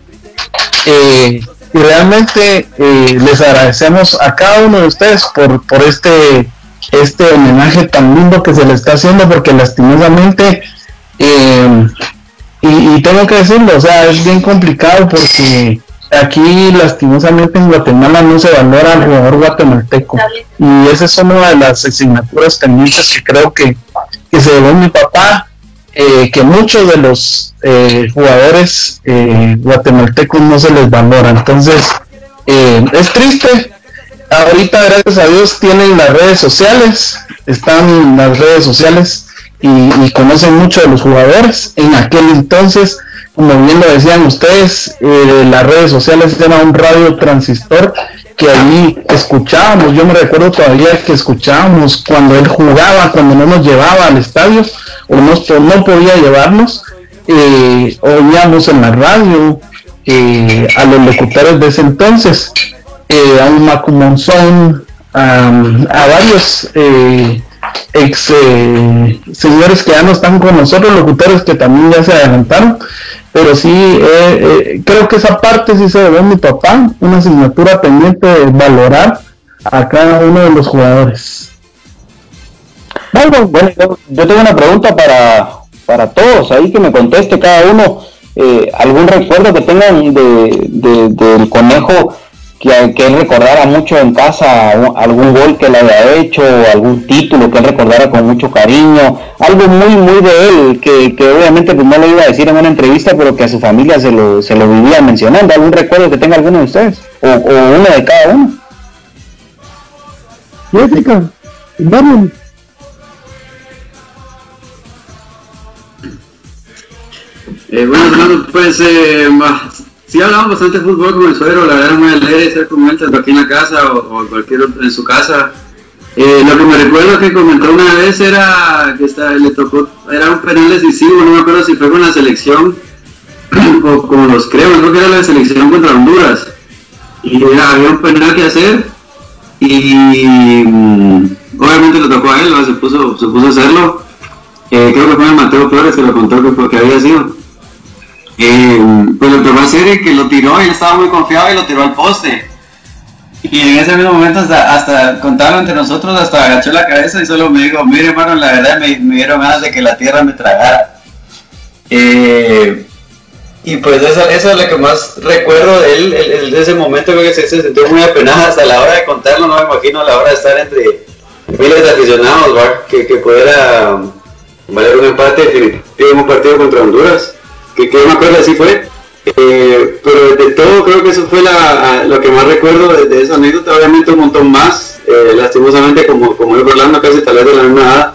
Y realmente les agradecemos a cada uno de ustedes por, por este, este homenaje tan lindo que se le está haciendo, porque lastimosamente y, y, tengo que decirlo, o sea, es bien complicado porque aquí lastimosamente en Guatemala no se valora al jugador guatemalteco. Y esa es una de las asignaturas pendientes que creo que, que se llevó mi papá eh, que muchos de los eh, jugadores eh, guatemaltecos no se les valora. Entonces eh, es triste. Ahorita gracias a Dios tienen las redes sociales están las redes sociales y, conocen mucho de los jugadores. En aquel entonces como bien lo decían ustedes, eh, las redes sociales era un radio transistor que allí escuchábamos, yo me recuerdo todavía que escuchábamos cuando él jugaba, cuando no nos llevaba al estadio o no, no podía llevarnos, eh, oíamos en la radio eh, a los locutores de ese entonces, eh, a un Macu Monzón, a varios eh, ex señores que ya no están con nosotros, locutores que también ya se adelantaron, pero sí, eh, eh, creo que esa parte sí se debe a mi papá, una asignatura pendiente de valorar a cada uno de los jugadores. Bueno, bueno yo, tengo una pregunta para, para todos, ahí que me conteste cada uno eh, algún recuerdo que tengan de, de, del conejo que, que, él recordara mucho en casa, algún gol que le haya hecho, algún título que él recordara con mucho cariño, algo muy, muy de él, que, que obviamente pues no lo iba a decir en una entrevista, pero que a su familia se lo, se lo vivía mencionando, algún recuerdo que tenga alguno de ustedes, o, o uno de cada uno. Jessica, vamos. Eh, bueno, pues eh, sí hablamos bastante de fútbol con el suegro, la verdad muy alegre estar con él tanto aquí en la casa o, cualquier en su casa. Eh, lo que me recuerdo que comentó una vez era que está, le tocó, era un penal decisivo, no me acuerdo si fue con la selección o con los creo, creo que era la selección contra Honduras. Y había un penal que hacer y mm, obviamente le tocó a él, se, puso, se puso a hacerlo. Eh, creo que fue el Mateo Flores que lo contó que, que había sido. Eh, pues lo que va a hacer es que lo tiró y él estaba muy confiado y lo tiró al poste. Y en ese mismo momento hasta, hasta contaron entre nosotros, hasta agachó la cabeza y solo me dijo, mire hermano, la verdad me, me dieron ganas de que la tierra me tragara. Eh, y pues eso, eso, es lo que más recuerdo de él, el, de ese momento creo que se, se, sintió muy apenada hasta la hora de contarlo, no me imagino a la hora de estar entre miles de aficionados, que, que pudiera valer un empate en un partido contra Honduras, que, que me acuerdo así fue. Eh, pero de todo creo que eso fue lo que más recuerdo de, esa anécdota, obviamente un montón más, eh, lastimosamente como, como es Rolando casi tal vez de la misma edad.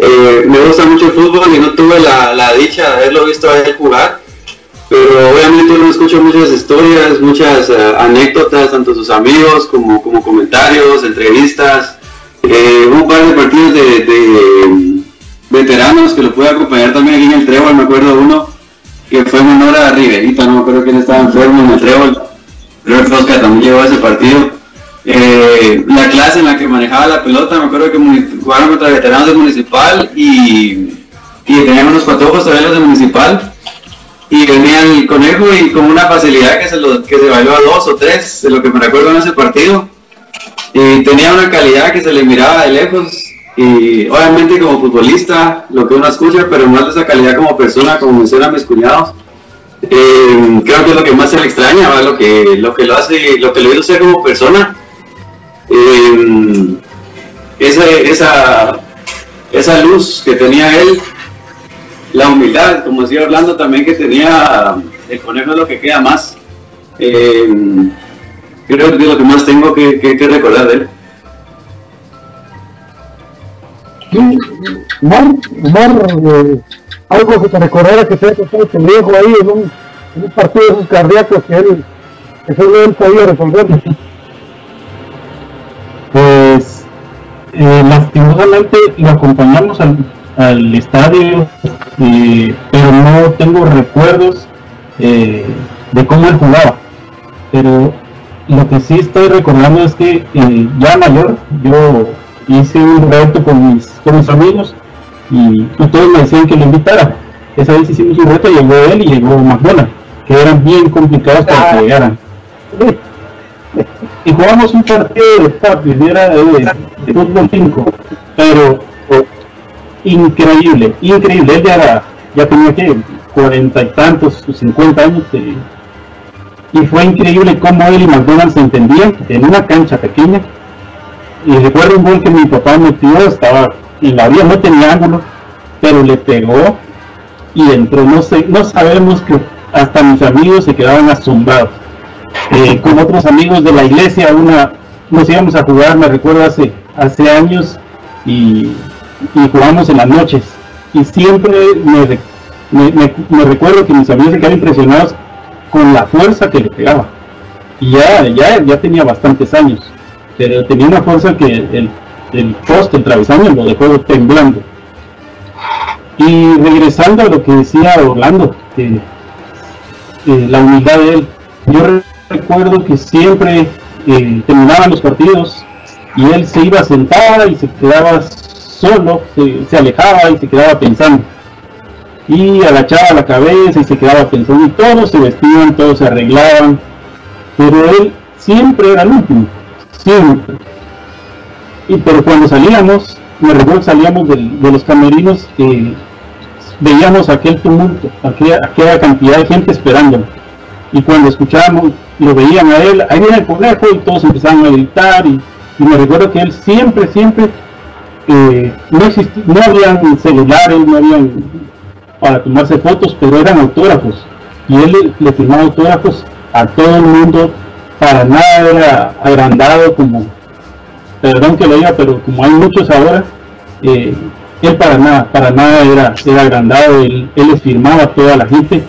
Eh, me gusta mucho el fútbol y no tuve la, la dicha de haberlo visto a él jugar, pero obviamente uno escucha muchas historias, muchas anécdotas, tanto sus amigos como, como comentarios, entrevistas, un par de partidos de, de veteranos que lo pude acompañar también aquí en el Trébol, me acuerdo uno que fue en honor a Riverita, no me acuerdo quién estaba enfermo en el Trébol, creo que Oscar también llegó a ese partido. Eh, la clase en la que manejaba la pelota, me acuerdo que jugaron contra veteranos de Municipal y, y tenían unos patojos todavía los de Municipal y venía el conejo y con una facilidad que se, lo, que se bailó a dos o tres, de lo que me recuerdo en ese partido. Y tenía una calidad que se le miraba de lejos y obviamente como futbolista, lo que uno escucha, pero más de esa calidad como persona, como mencionan mis cuñados, eh, creo que es lo que más se le extraña, lo que lo que lo hace, lo que lo hizo ser como persona. Eh, esa, esa, esa luz que tenía él, la humildad, como decía Orlando también que tenía el conejo es lo que queda más. Eh, creo que es lo que más tengo que, que, que recordar de él. Eh, algo que te recordara que te ha tocado este viejo ahí en un, partido de cardíacos que él, que él podía resolver. Pues, eh, lastimosamente lo acompañamos al, al estadio, eh, pero no tengo recuerdos eh, de cómo él jugaba. Pero lo que sí estoy recordando es que ya mayor, yo hice un reto con mis, con mis amigos y, todos me decían que lo invitara. Esa vez hicimos un reto, llegó él y llegó McDonald's, que eran bien complicados para que ah. llegaran. Y jugamos un partido de Papis, era de, de, fútbol 5, pero increíble, increíble. Él ya, era, ya tenía que cuarenta y tantos, cincuenta años. Eh, y fue increíble cómo él y McDonald's se entendían en una cancha pequeña y recuerdo un gol que mi papá metió, estaba en la vía, no tenía ángulo, pero le pegó y entró, no sé, no sabemos que hasta mis amigos se quedaban asombrados. Eh, con otros amigos de la iglesia, una, nos íbamos a jugar, me recuerdo hace, hace años, y, y jugamos en las noches. Y siempre me, me, recuerdo que mis amigos se quedaban impresionados con la fuerza que le pegaba. Y ya, ya, ya tenía bastantes años pero tenía una fuerza que el, el poste, el travesaño lo dejó temblando. Y regresando a lo que decía Orlando, eh, la humildad de él, yo recuerdo que siempre eh, terminaban los partidos y él se iba sentada y se quedaba solo, se, se, alejaba y se quedaba pensando. Y agachaba la cabeza y se quedaba pensando y todos se vestían, todos se arreglaban, pero él siempre era el último y pero cuando salíamos, me recuerdo salíamos de, los camerinos, eh, veíamos aquel tumulto, aquella, cantidad de gente esperando. Y cuando escuchábamos, lo veían a él, ahí viene el conejo y todos empezaban a gritar. Y, me recuerdo que él siempre, siempre, eh, no, existía, no habían celulares, no habían para tomarse fotos, pero eran autógrafos. Y él le, le firmaba autógrafos a todo el mundo para nada era agrandado como, perdón que lo diga, pero como hay muchos ahora, eh, él para nada, para nada era, era agrandado, él, él les firmaba a toda la gente,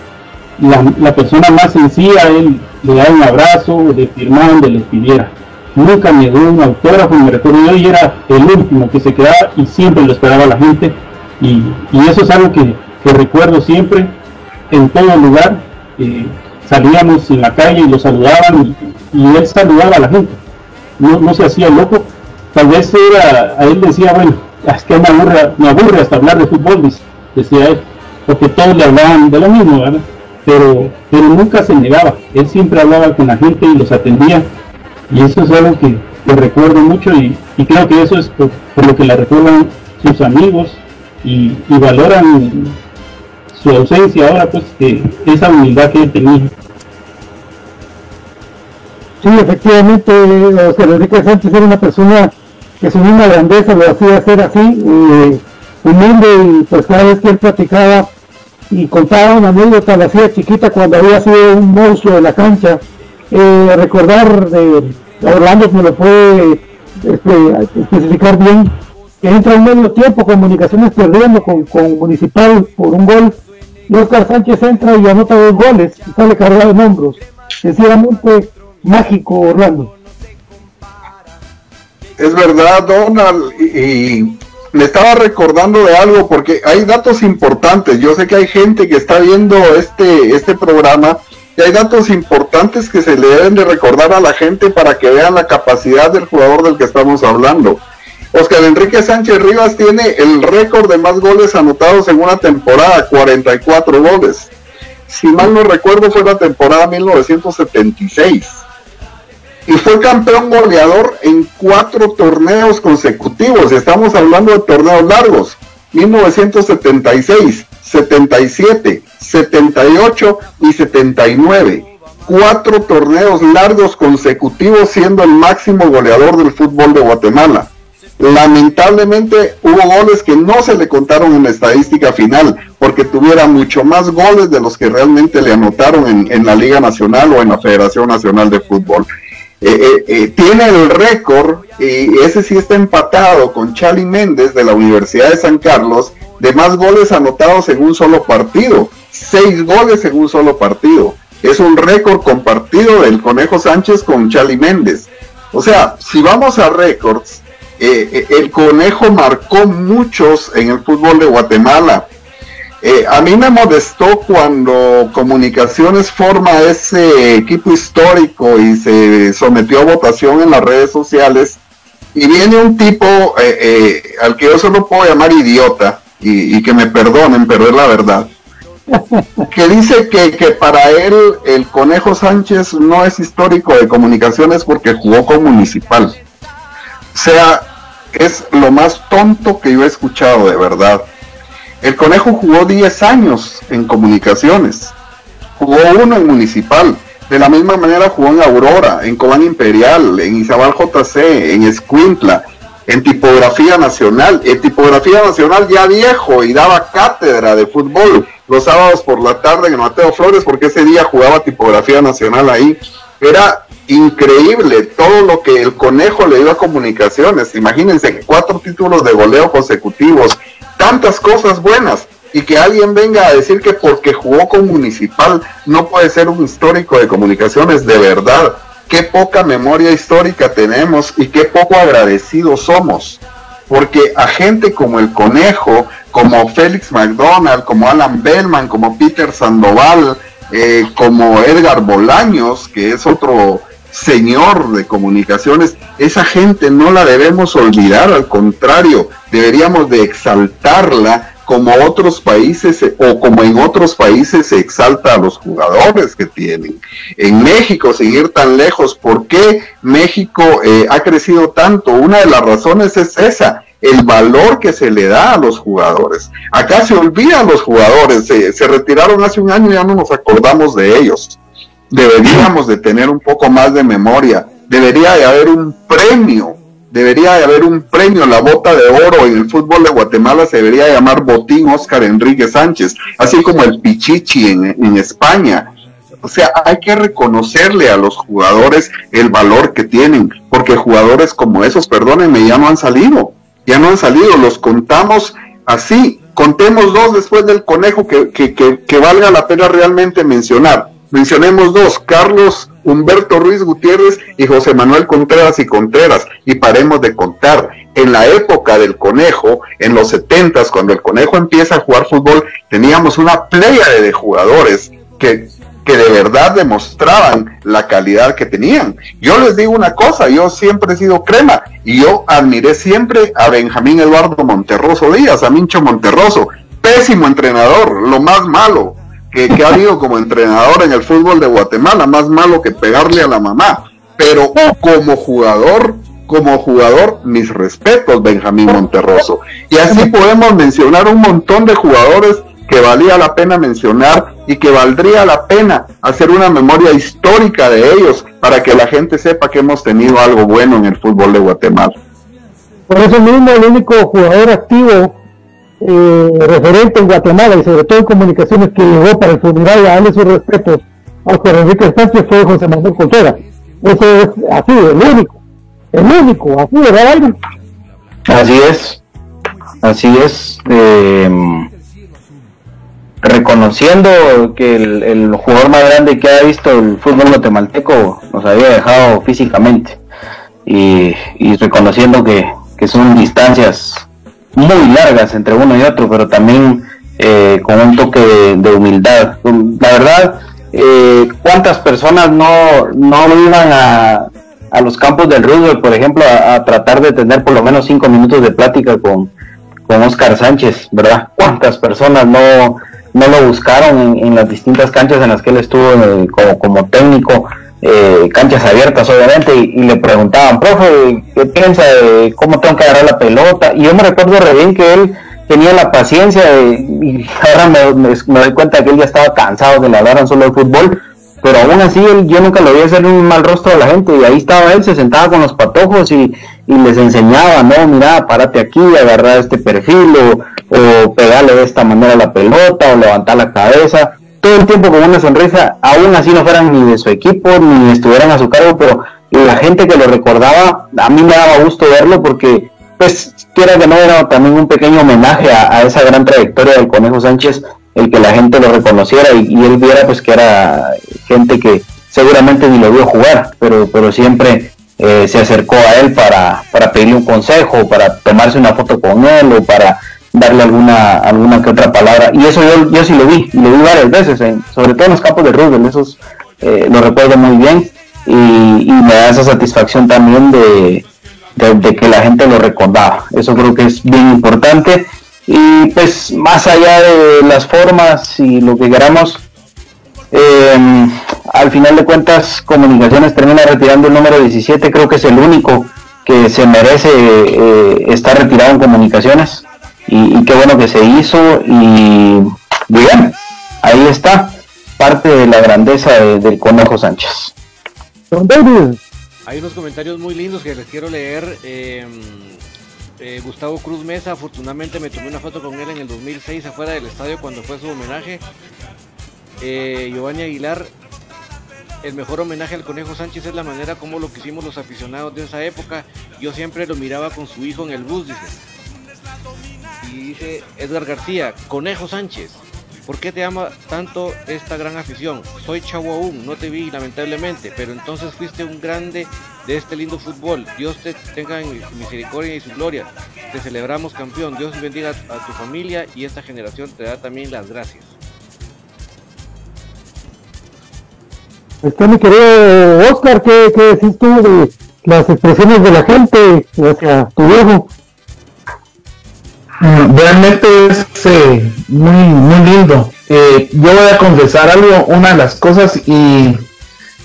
la, persona más sencilla, él le daba un abrazo, le firmaba donde les pidiera. Nunca me dio un autógrafo, me recuerdo yo, y era el último que se quedaba y siempre lo esperaba la gente. Y, eso es algo que, recuerdo siempre, en todo lugar. Eh, salíamos en la calle y lo saludaban y, él saludaba a la gente, no, no se hacía loco, tal vez era, a él decía, bueno, es que me aburre, me aburre hasta hablar de fútbol, decía él, porque todos le hablaban de lo mismo, ¿verdad? Pero, pero nunca se negaba, él siempre hablaba con la gente y los atendía, y eso es algo que, recuerdo mucho y, creo que eso es por, lo que le recuerdan sus amigos y, valoran su ausencia ahora, pues que esa humildad que él tenía. Sí, efectivamente, Oscar Enrique Sánchez era una persona que su misma grandeza lo hacía ser así, eh, humilde y pues cada vez que él platicaba y contaba una anécdota, la hacía chiquita cuando había sido un monstruo de la cancha. Eh, recordar de Orlando me lo puede este, especificar bien, que entra en medio tiempo comunicaciones perdiendo con, con Municipal por un gol y Oscar Sánchez entra y anota dos goles y sale cargado en hombros. Sencillamente mágico Orlando. Es verdad, Donald, y, me estaba recordando de algo porque hay datos importantes. Yo sé que hay gente que está viendo este, este programa y hay datos importantes que se le deben de recordar a la gente para que vean la capacidad del jugador del que estamos hablando. Oscar Enrique Sánchez Rivas tiene el récord de más goles anotados en una temporada, 44 goles. Si mal no recuerdo fue la temporada 1976 y fue campeón goleador en cuatro torneos consecutivos. Estamos hablando de torneos largos. 1976, 77, 78 y 79. Cuatro torneos largos consecutivos siendo el máximo goleador del fútbol de Guatemala. Lamentablemente hubo goles que no se le contaron en la estadística final porque tuviera mucho más goles de los que realmente le anotaron en, en la Liga Nacional o en la Federación Nacional de Fútbol. Eh, eh, eh, tiene el récord, y ese sí está empatado con Charlie Méndez de la Universidad de San Carlos, de más goles anotados en un solo partido. Seis goles en un solo partido. Es un récord compartido del Conejo Sánchez con Charlie Méndez. O sea, si vamos a récords, el Conejo marcó muchos en el fútbol de Guatemala. Eh, a mí me molestó cuando Comunicaciones forma ese equipo histórico y se sometió a votación en las redes sociales y viene un tipo eh, eh, al que yo solo puedo llamar idiota y, que me perdonen, pero es la verdad, que dice que, que, para él el Conejo Sánchez no es histórico de comunicaciones porque jugó con Municipal. O sea, es lo más tonto que yo he escuchado de verdad. El conejo jugó 10 años en comunicaciones, jugó uno en municipal, de la misma manera jugó en Aurora, en Cobán Imperial, en Izabal JC, en Escuintla, en tipografía nacional. En tipografía nacional ya viejo y daba cátedra de fútbol los sábados por la tarde en Mateo Flores porque ese día jugaba tipografía nacional ahí. Era increíble todo lo que el conejo le dio a comunicaciones. Imagínense cuatro títulos de goleo consecutivos tantas cosas buenas y que alguien venga a decir que porque jugó con Municipal no puede ser un histórico de comunicaciones, de verdad, qué poca memoria histórica tenemos y qué poco agradecidos somos. Porque a gente como el Conejo, como Félix McDonald, como Alan Bellman, como Peter Sandoval, eh, como Edgar Bolaños, que es otro señor de comunicaciones, esa gente no la debemos olvidar, al contrario, deberíamos de exaltarla como otros países o como en otros países se exalta a los jugadores que tienen. En México, seguir tan lejos, ¿por qué México eh, ha crecido tanto? Una de las razones es esa, el valor que se le da a los jugadores. Acá se olvidan los jugadores, se retiraron hace un año y ya no nos acordamos de ellos deberíamos de tener un poco más de memoria, debería de haber un premio, debería de haber un premio, la bota de oro en el fútbol de Guatemala se debería llamar Botín Oscar Enrique Sánchez, así como el Pichichi en, en España. O sea, hay que reconocerle a los jugadores el valor que tienen, porque jugadores como esos, perdónenme, ya no han salido, ya no han salido, los contamos así, contemos dos después del conejo que, que, que, que valga la pena realmente mencionar. Mencionemos dos, Carlos Humberto Ruiz Gutiérrez y José Manuel Contreras y Contreras, y paremos de contar. En la época del conejo, en los setentas, cuando el conejo empieza a jugar fútbol, teníamos una playa de jugadores que, que de verdad demostraban la calidad que tenían. Yo les digo una cosa, yo siempre he sido crema, y yo admiré siempre a Benjamín Eduardo Monterroso Díaz, a Mincho Monterroso, pésimo entrenador, lo más malo, que, ha habido como entrenador en el fútbol de Guatemala, más malo que pegarle a la mamá. Pero como jugador, como jugador, mis respetos, Benjamín Monterroso. Y así podemos mencionar un montón de jugadores que valía la pena mencionar y que valdría la pena hacer una memoria histórica de ellos para que la gente sepa que hemos tenido algo bueno en el fútbol de Guatemala. Por eso mismo el único jugador activo eh, referente en Guatemala y sobre todo en comunicaciones que llegó para el funeral a darle sus respetos a José Enrique Sánchez fue José Manuel Contreras. Eso es así, el único, el único, así, ¿verdad? Así es, así es. Eh, reconociendo que el, jugador más grande que ha visto el fútbol guatemalteco nos había dejado físicamente y, reconociendo que, son distancias muy largas entre uno y otro, pero también eh, con un toque de, humildad. La verdad, eh, ¿cuántas personas no, no iban a, a los campos del Roosevelt, por ejemplo, a, tratar de tener por lo menos cinco minutos de plática con, con Oscar Sánchez, ¿verdad? ¿Cuántas personas no, no lo buscaron en, las distintas canchas en las que él estuvo eh, como, como técnico, eh, canchas abiertas obviamente, y, le preguntaban, profe, ¿qué piensa de cómo tengo que agarrar la pelota? Y yo me recuerdo re bien que él tenía la paciencia y ahora me, doy cuenta que él ya estaba cansado de le solo de fútbol, pero aún así él, yo nunca lo vi hacer un mal rostro a la gente y ahí estaba él, se sentaba con los patojos y, y les enseñaba, no, mira, párate aquí, agarrar este perfil o o pegarle de esta manera la pelota o levantar la cabeza, todo el tiempo con una sonrisa, aún así no fueran ni de su equipo ni estuvieran a su cargo, pero la gente que lo recordaba, a mí me daba gusto verlo porque, pues, quiera que no, era también un pequeño homenaje a, esa gran trayectoria del Conejo Sánchez, el que la gente lo reconociera y, él viera, pues, que era gente que seguramente ni lo vio jugar, pero, pero siempre eh, se acercó a él para, para pedirle un consejo, para tomarse una foto con él o para darle alguna alguna que otra palabra. Y eso yo, yo sí lo vi y lo vi varias veces sobre todo en los campos de Rubén esos eh, lo recuerdo muy bien. Y, me da esa satisfacción también de, de, que la gente lo recordaba. Eso creo que es bien importante. Y pues más allá de las formas y lo que queramos em, al final de cuentas comunicaciones termina retirando el número 17 creo que es el único que se merece eh, estar retirado en comunicaciones y, qué bueno que se hizo y bien, ahí está parte de la grandeza del Conejo Sánchez. Hay unos comentarios muy lindos que les quiero leer. Em, eh, Gustavo Cruz Mesa, afortunadamente me tomé una foto con él en el 2006 afuera del estadio cuando fue su homenaje. Eh, Giovanni Aguilar, el mejor homenaje al Conejo Sánchez es la manera como lo que hicimos los aficionados de esa época. Yo siempre lo miraba con su hijo en el bus, dice. Y dice Edgar García, Conejo Sánchez, ¿por qué te ama tanto esta gran afición? Soy chavo aún, no te vi lamentablemente, pero entonces fuiste un grande de este lindo fútbol. Dios te tenga en misericordia y su gloria. Te celebramos campeón. Dios bendiga a tu familia y esta generación te da también las gracias. Está mi querido Oscar, ¿qué, decís tú de las expresiones de la gente hacia tu viejo? Realmente es eh, muy, muy lindo. Eh, yo voy a confesar algo, una de las cosas y,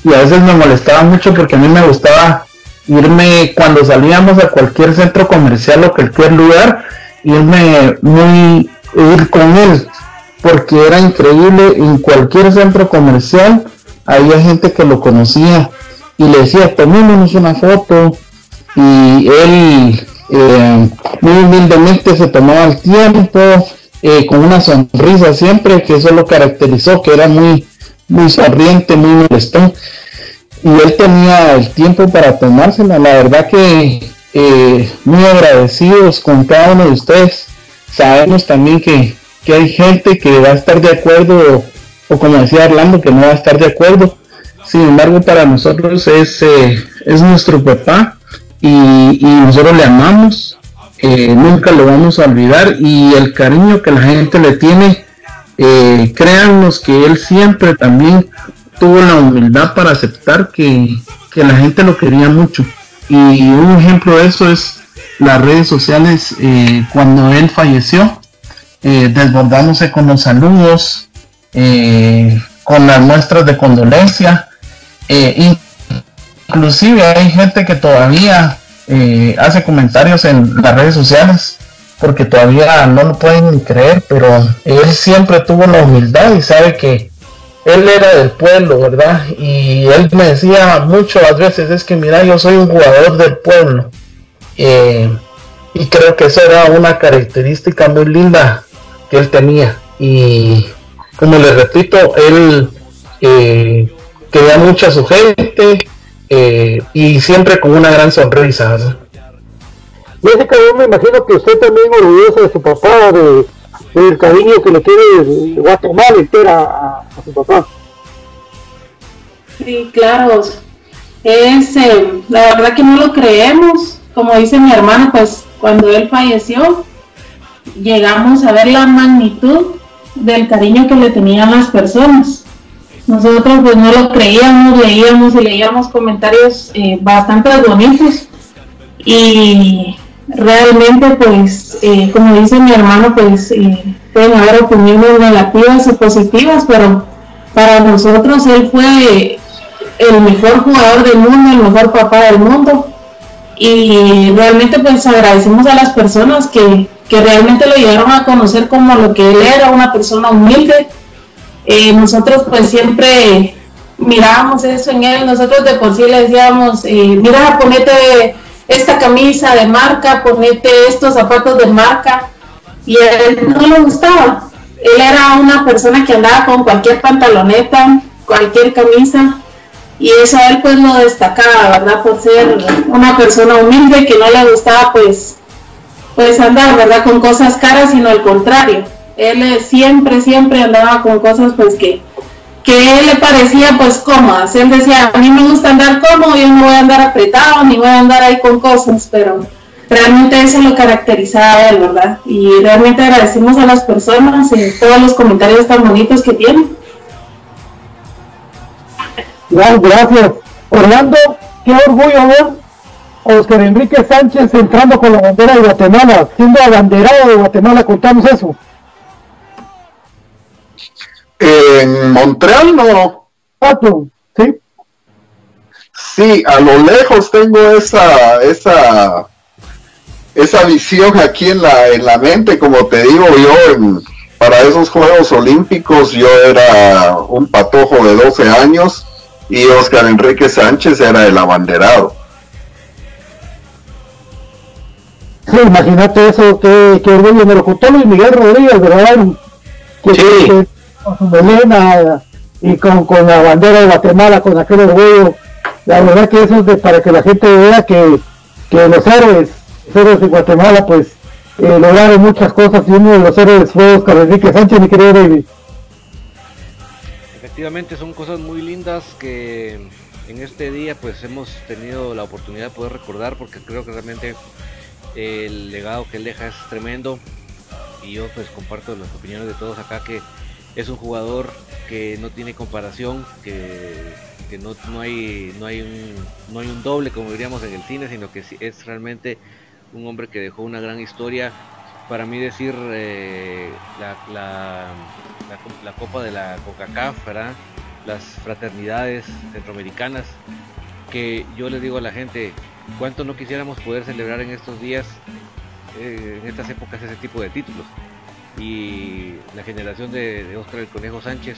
a veces me molestaba mucho porque a mí me gustaba irme cuando salíamos a cualquier centro comercial o cualquier lugar, irme muy, ir con él, porque era increíble, en cualquier centro comercial había gente que lo conocía y le decía, tomémonos una foto y él eh, muy humildemente se tomaba el tiempo, eh, con una sonrisa siempre, que eso lo caracterizó, que era muy, muy sonriente, muy molestón. Y él tenía el tiempo para tomársela. La verdad que eh, muy agradecidos con cada uno de ustedes. Sabemos también que, hay gente que va a estar de acuerdo, o, como decía Orlando, que no va a estar de acuerdo. Sin embargo, para nosotros es, es nuestro papá y, nosotros le amamos, eh, nunca lo vamos a olvidar y el cariño que la gente le tiene, eh, créannos que él siempre también tuvo la humildad para aceptar que, la gente lo quería mucho. Y un ejemplo de eso es las redes sociales eh, cuando él falleció, desbordándose con los saludos, con las muestras de condolencia. Inclusive hay gente que todavía eh, hace comentarios en las redes sociales porque todavía no lo pueden creer, pero él siempre tuvo la humildad y sabe que él era del pueblo, ¿verdad? Y él me decía muchas veces, es que mira, yo soy un jugador del pueblo. Eh, y creo que esa era una característica muy linda que él tenía. Y como les repito, él eh, quería mucho a su gente eh, y siempre con una gran sonrisa. Jessica, yo me imagino que usted también orgulloso de su papá, de, del cariño que le tiene Guatemala entera a, a su papá. Sí, claro. Es, eh, la verdad que no lo creemos. Como dice mi hermano, pues cuando él falleció, llegamos a ver la magnitud del cariño que le tenían las personas. Nosotros pues no lo creíamos, leíamos y leíamos comentarios eh, bastante bonitos. Y realmente pues eh, como dice mi hermano pues eh, pueden haber opiniones negativas o positivas pero para nosotros él fue el mejor jugador del mundo el mejor papá del mundo. Y realmente pues agradecemos a las personas que, que realmente lo llegaron a conocer como lo que él era una persona humilde eh, nosotros pues siempre mirábamos eso en él nosotros de por sí le decíamos eh, mira ponete esta camisa de marca, ponete estos zapatos de marca. Y a él no le gustaba. Él era una persona que andaba con cualquier pantaloneta, cualquier camisa. Y eso a él pues lo destacaba, ¿verdad? Por ser una persona humilde que no le gustaba pues, pues andar, ¿verdad? Con cosas caras, sino al contrario. Él eh, siempre, siempre andaba con cosas pues que, que él le parecía pues cómodas. Él decía, a mí me gusta andar cómodo, yo no voy a andar apretado, ni voy a andar ahí con cosas, pero realmente eso lo caracterizaba a él, ¿verdad? Y realmente agradecemos a las personas y todos los comentarios tan bonitos que tienen. Gracias. Orlando, qué orgullo ver Oscar Enrique Sánchez entrando con la bandera de Guatemala, siendo abanderado de Guatemala, contamos eso. En Montreal no. Pato, ¿sí? Sí, a lo lejos tengo esa, esa, esa visión aquí en la, en la mente, como te digo yo, en- para esos Juegos Olímpicos yo era un patojo de 12 años y Oscar Enrique Sánchez era el abanderado. Sí, imagínate eso, que, que orgullo me lo contó Luis Miguel Rodríguez, ¿verdad? Que, Sí. que con su melena y con, con la bandera de Guatemala, con aquel orgullo. La verdad que eso es para que la gente vea que, que los héroes, los héroes de Guatemala, pues eh, lograron muchas cosas y uno de los héroes fue Oscar Enrique Sánchez, mi querido David. Efectivamente son cosas muy lindas que en este día pues hemos tenido la oportunidad de poder recordar porque creo que realmente el legado que él deja es tremendo y yo pues comparto las opiniones de todos acá que es un jugador que no tiene comparación, que, no, hay un doble como diríamos en el cine, sino que es realmente un hombre que dejó una gran historia. Para mí decir eh, la Copa de la CONCACAF, ¿verdad? las fraternidades centroamericanas, que yo les digo a la gente, ¿cuánto no quisiéramos poder celebrar en estos días, eh, en estas épocas, ese tipo de títulos? Y la generación de, de Oscar el Conejo Sánchez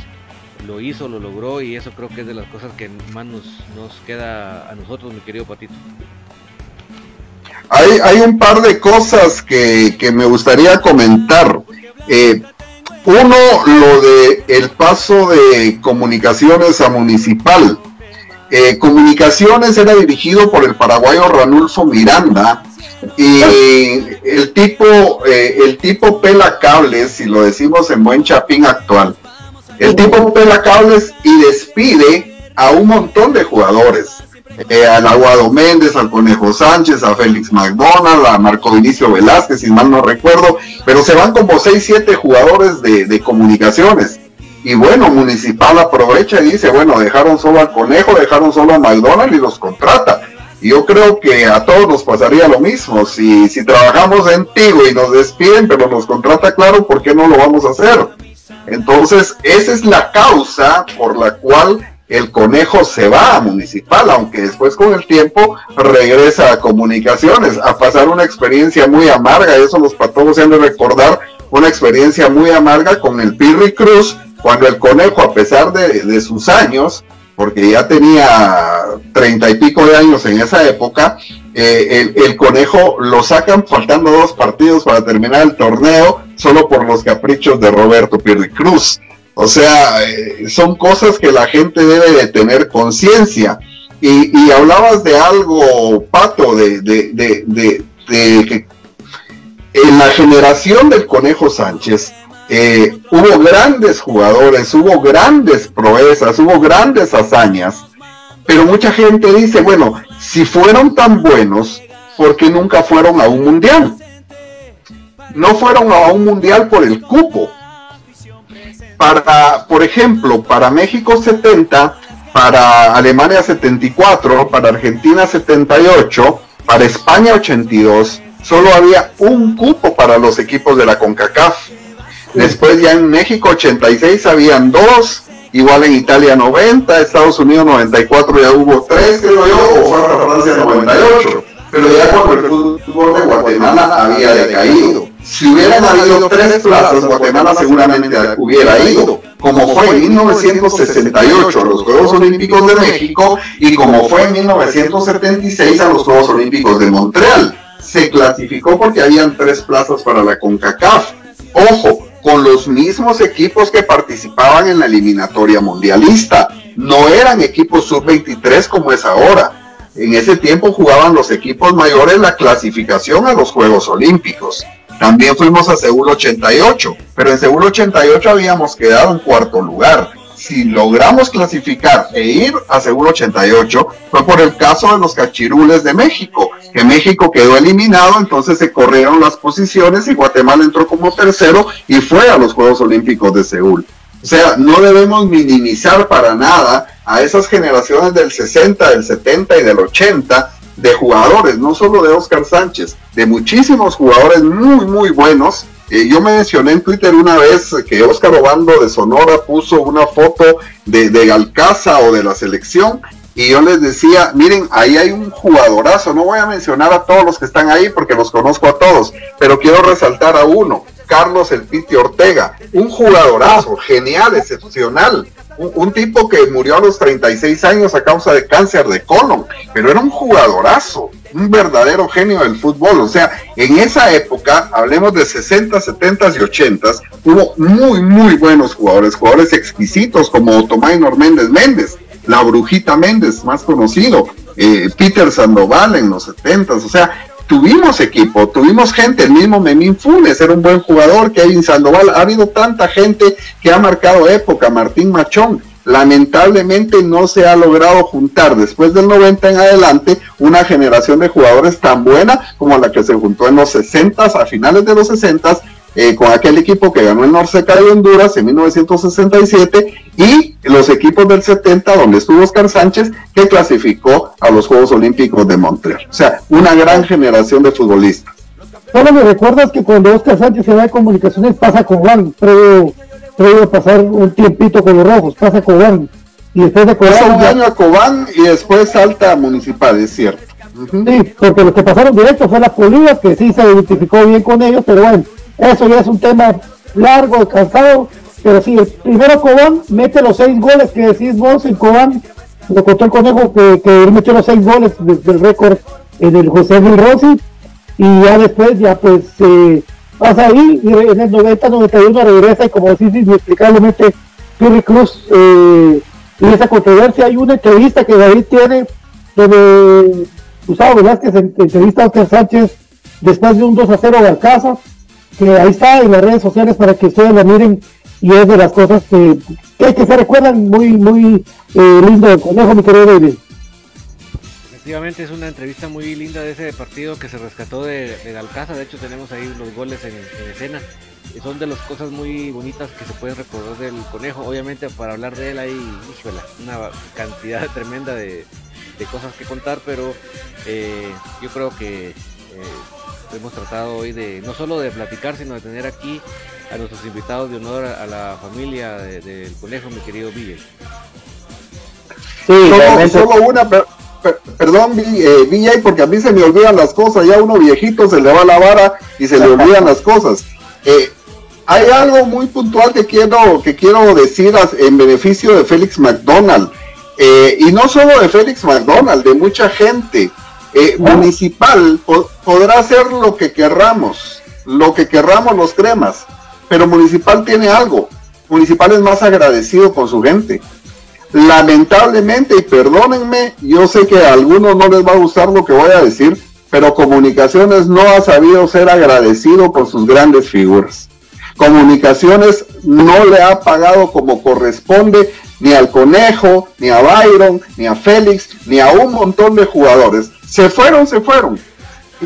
lo hizo, lo logró y eso creo que es de las cosas que más nos, nos queda a nosotros, mi querido Patito. Hay, hay un par de cosas que, que me gustaría comentar. Eh, uno, lo de el paso de comunicaciones a municipal. Eh, comunicaciones era dirigido por el paraguayo Ranulfo Miranda y el tipo, eh, el tipo pela cables, si lo decimos en buen chapín actual, el tipo pela cables y despide a un montón de jugadores. Eh, al Aguado Méndez, al Conejo Sánchez, a Félix McDonald, a Marco Vinicio Velázquez, si mal no recuerdo, pero se van como 6, 7 jugadores de, de comunicaciones. Y bueno, Municipal aprovecha y dice, bueno, dejaron solo al Conejo, dejaron solo a McDonald y los contrata. Yo creo que a todos nos pasaría lo mismo. Si, si trabajamos en Tigo y nos despiden, pero nos contrata, claro, ¿por qué no lo vamos a hacer? Entonces, esa es la causa por la cual el conejo se va a municipal, aunque después con el tiempo regresa a comunicaciones, a pasar una experiencia muy amarga, eso los patólogos se han de recordar, una experiencia muy amarga con el Pirri Cruz, cuando el conejo, a pesar de, sus años, porque ya tenía treinta y pico de años en esa época, eh, el, conejo lo sacan faltando dos partidos para terminar el torneo, solo por los caprichos de Roberto Pirri Cruz. O sea, eh, son cosas que la gente debe de tener conciencia. Y, hablabas de algo, Pato, de, de, que en la generación del Conejo Sánchez eh, hubo grandes jugadores, hubo grandes proezas, hubo grandes hazañas, pero mucha gente dice, bueno, si fueron tan buenos, ¿por qué nunca fueron a un mundial? No fueron a un mundial por el cupo, para, por ejemplo, para México 70, para Alemania 74, para Argentina 78, para España 82, solo había un cupo para los equipos de la CONCACAF. Después ya en México 86 habían dos, igual en Italia 90, Estados Unidos 94 ya hubo tres, creo yo, o para Francia 98. Pero ya cuando el fútbol de Guatemala había decaído. Si hubieran habido tres plazas, Guatemala seguramente hubiera ido, como fue en 1968 a los Juegos Olímpicos de México y como fue en 1976 a los Juegos Olímpicos de Montreal. Se clasificó porque habían tres plazas para la CONCACAF. Ojo, con los mismos equipos que participaban en la eliminatoria mundialista. No eran equipos sub-23 como es ahora. En ese tiempo jugaban los equipos mayores la clasificación a los Juegos Olímpicos. También fuimos a Seúl 88, pero en Seúl 88 habíamos quedado en cuarto lugar. Si logramos clasificar e ir a Seúl 88 fue por el caso de los cachirules de México, que México quedó eliminado, entonces se corrieron las posiciones y Guatemala entró como tercero y fue a los Juegos Olímpicos de Seúl. O sea, no debemos minimizar para nada a esas generaciones del 60, del 70 y del 80 de jugadores, no solo de Oscar Sánchez, de muchísimos jugadores muy, muy buenos. Eh, yo mencioné en Twitter una vez que Oscar Obando de Sonora puso una foto de, de Alcaza o de la selección y yo les decía, miren, ahí hay un jugadorazo, no voy a mencionar a todos los que están ahí porque los conozco a todos, pero quiero resaltar a uno, Carlos El Piti Ortega, un jugadorazo, genial, excepcional, un, tipo que murió a los 36 años a causa de cáncer de colon, pero era un jugadorazo, un verdadero genio del fútbol. O sea, en esa época, hablemos de 60, 70 y 80, hubo muy, muy buenos jugadores, jugadores exquisitos como Otomay Méndez Méndez, la Brujita Méndez, más conocido, eh, Peter Sandoval en los 70, o sea, tuvimos equipo, tuvimos gente, el mismo Memín Funes era un buen jugador, Kevin Sandoval, ha habido tanta gente que ha marcado época, Martín Machón, lamentablemente no se ha logrado juntar después del 90 en adelante una generación de jugadores tan buena como la que se juntó en los 60 a finales de los 60 eh, con aquel equipo que ganó el Norseca de Honduras en 1967 y los equipos del 70 donde estuvo Oscar Sánchez que clasificó a los Juegos Olímpicos de Montreal. O sea, una gran generación de futbolistas. Solo me recuerdas que cuando Oscar Sánchez se va de comunicaciones pasa con Juan, previo, previo pasar un tiempito con los rojos, pasa con Juan. Y después de Cobán. un año a Cobán y después salta a Municipal, es cierto. Sí, porque los que pasaron directo fue la Polilla, que sí se identificó bien con ellos, pero bueno, eso ya es un tema largo, cansado, pero sí, el primero Cobán mete los seis goles que decís vos en Cobán, lo contó el conejo que, él metió los seis goles del récord en el José Luis Rossi, y ya después ya pues eh, pasa ahí, y en el 90-91 regresa y como decís inexplicablemente Pirri Cruz eh, y esa controversia, hay una entrevista que David tiene donde Gustavo Velázquez entrevista a Oscar Sánchez después de un 2 a 0 de Alcázar que ahí está en las redes sociales para que ustedes la miren y es de las cosas que, que, se recuerdan muy, muy eh, lindo del conejo, mi querido David. Efectivamente es una entrevista muy linda de ese partido que se rescató de, de Alcázar, de hecho tenemos ahí los goles en, escena y son de las cosas muy bonitas que se pueden recordar del conejo. Obviamente para hablar de él hay una cantidad tremenda de, cosas que contar, pero eh, yo creo que eh, hemos tratado hoy de no solo de platicar, sino de tener aquí a nuestros invitados de honor a la familia del conejo, mi querido Ville. solo, solo, una, perdón, eh, porque a mí se me olvidan las cosas, ya uno viejito se le va la vara y se le olvidan las cosas. Eh, hay algo muy puntual que quiero, que quiero decir en beneficio de Félix McDonald, eh, y no solo de Félix McDonald, de mucha gente. Eh, municipal podrá hacer lo que querramos, lo que querramos los cremas, pero Municipal tiene algo. Municipal es más agradecido con su gente. Lamentablemente, y perdónenme, yo sé que a algunos no les va a gustar lo que voy a decir, pero Comunicaciones no ha sabido ser agradecido por sus grandes figuras. Comunicaciones no le ha pagado como corresponde ni al Conejo, ni a Byron, ni a Félix, ni a un montón de jugadores. Se fueron, se fueron.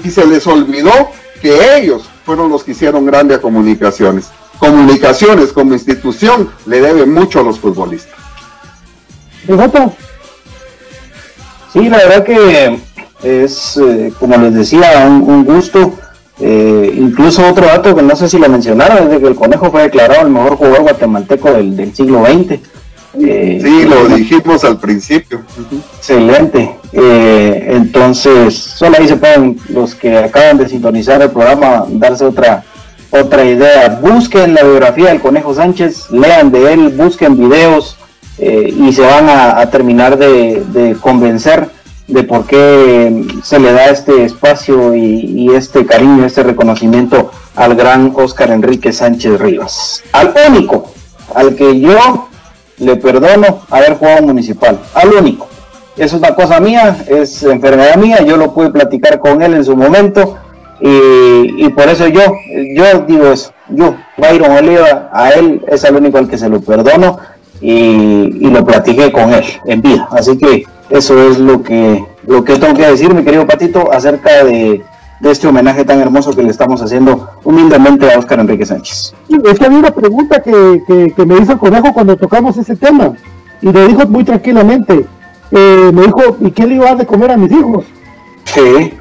Y se les olvidó que ellos fueron los que hicieron grande a Comunicaciones. Comunicaciones como institución le debe mucho a los futbolistas. Sí, la verdad que es, eh, como les decía, un, gusto. Eh, incluso otro dato que no sé si lo mencionaron, es de que el Conejo fue declarado el mejor jugador guatemalteco del, siglo XX. Eh, sí, lo dijimos al principio. Excelente. Entonces, solo ahí se pueden los que acaban de sintonizar el programa darse otra otra idea. Busquen la biografía del Conejo Sánchez, lean de él, busquen videos y se van a, terminar de, de convencer de por qué se le da este espacio y, este cariño, este reconocimiento al gran Oscar Enrique Sánchez Rivas. Al único, al que yo le perdono haber jugado municipal, al único. Es una cosa mía, es enfermedad mía, yo lo pude platicar con él en su momento y, por eso yo, yo digo eso, yo, Byron Oliva, a él es el único al que se lo perdono y, y lo platiqué con él en vida. Así que eso es lo que, lo que tengo que decir, mi querido Patito, acerca de, este homenaje tan hermoso que le estamos haciendo humildemente a Oscar Enrique Sánchez. es que había una pregunta que, me hizo el conejo cuando tocamos ese tema y le dijo muy tranquilamente, eh, me dijo, ¿y qué le iba a dar de comer a mis hijos? Sí,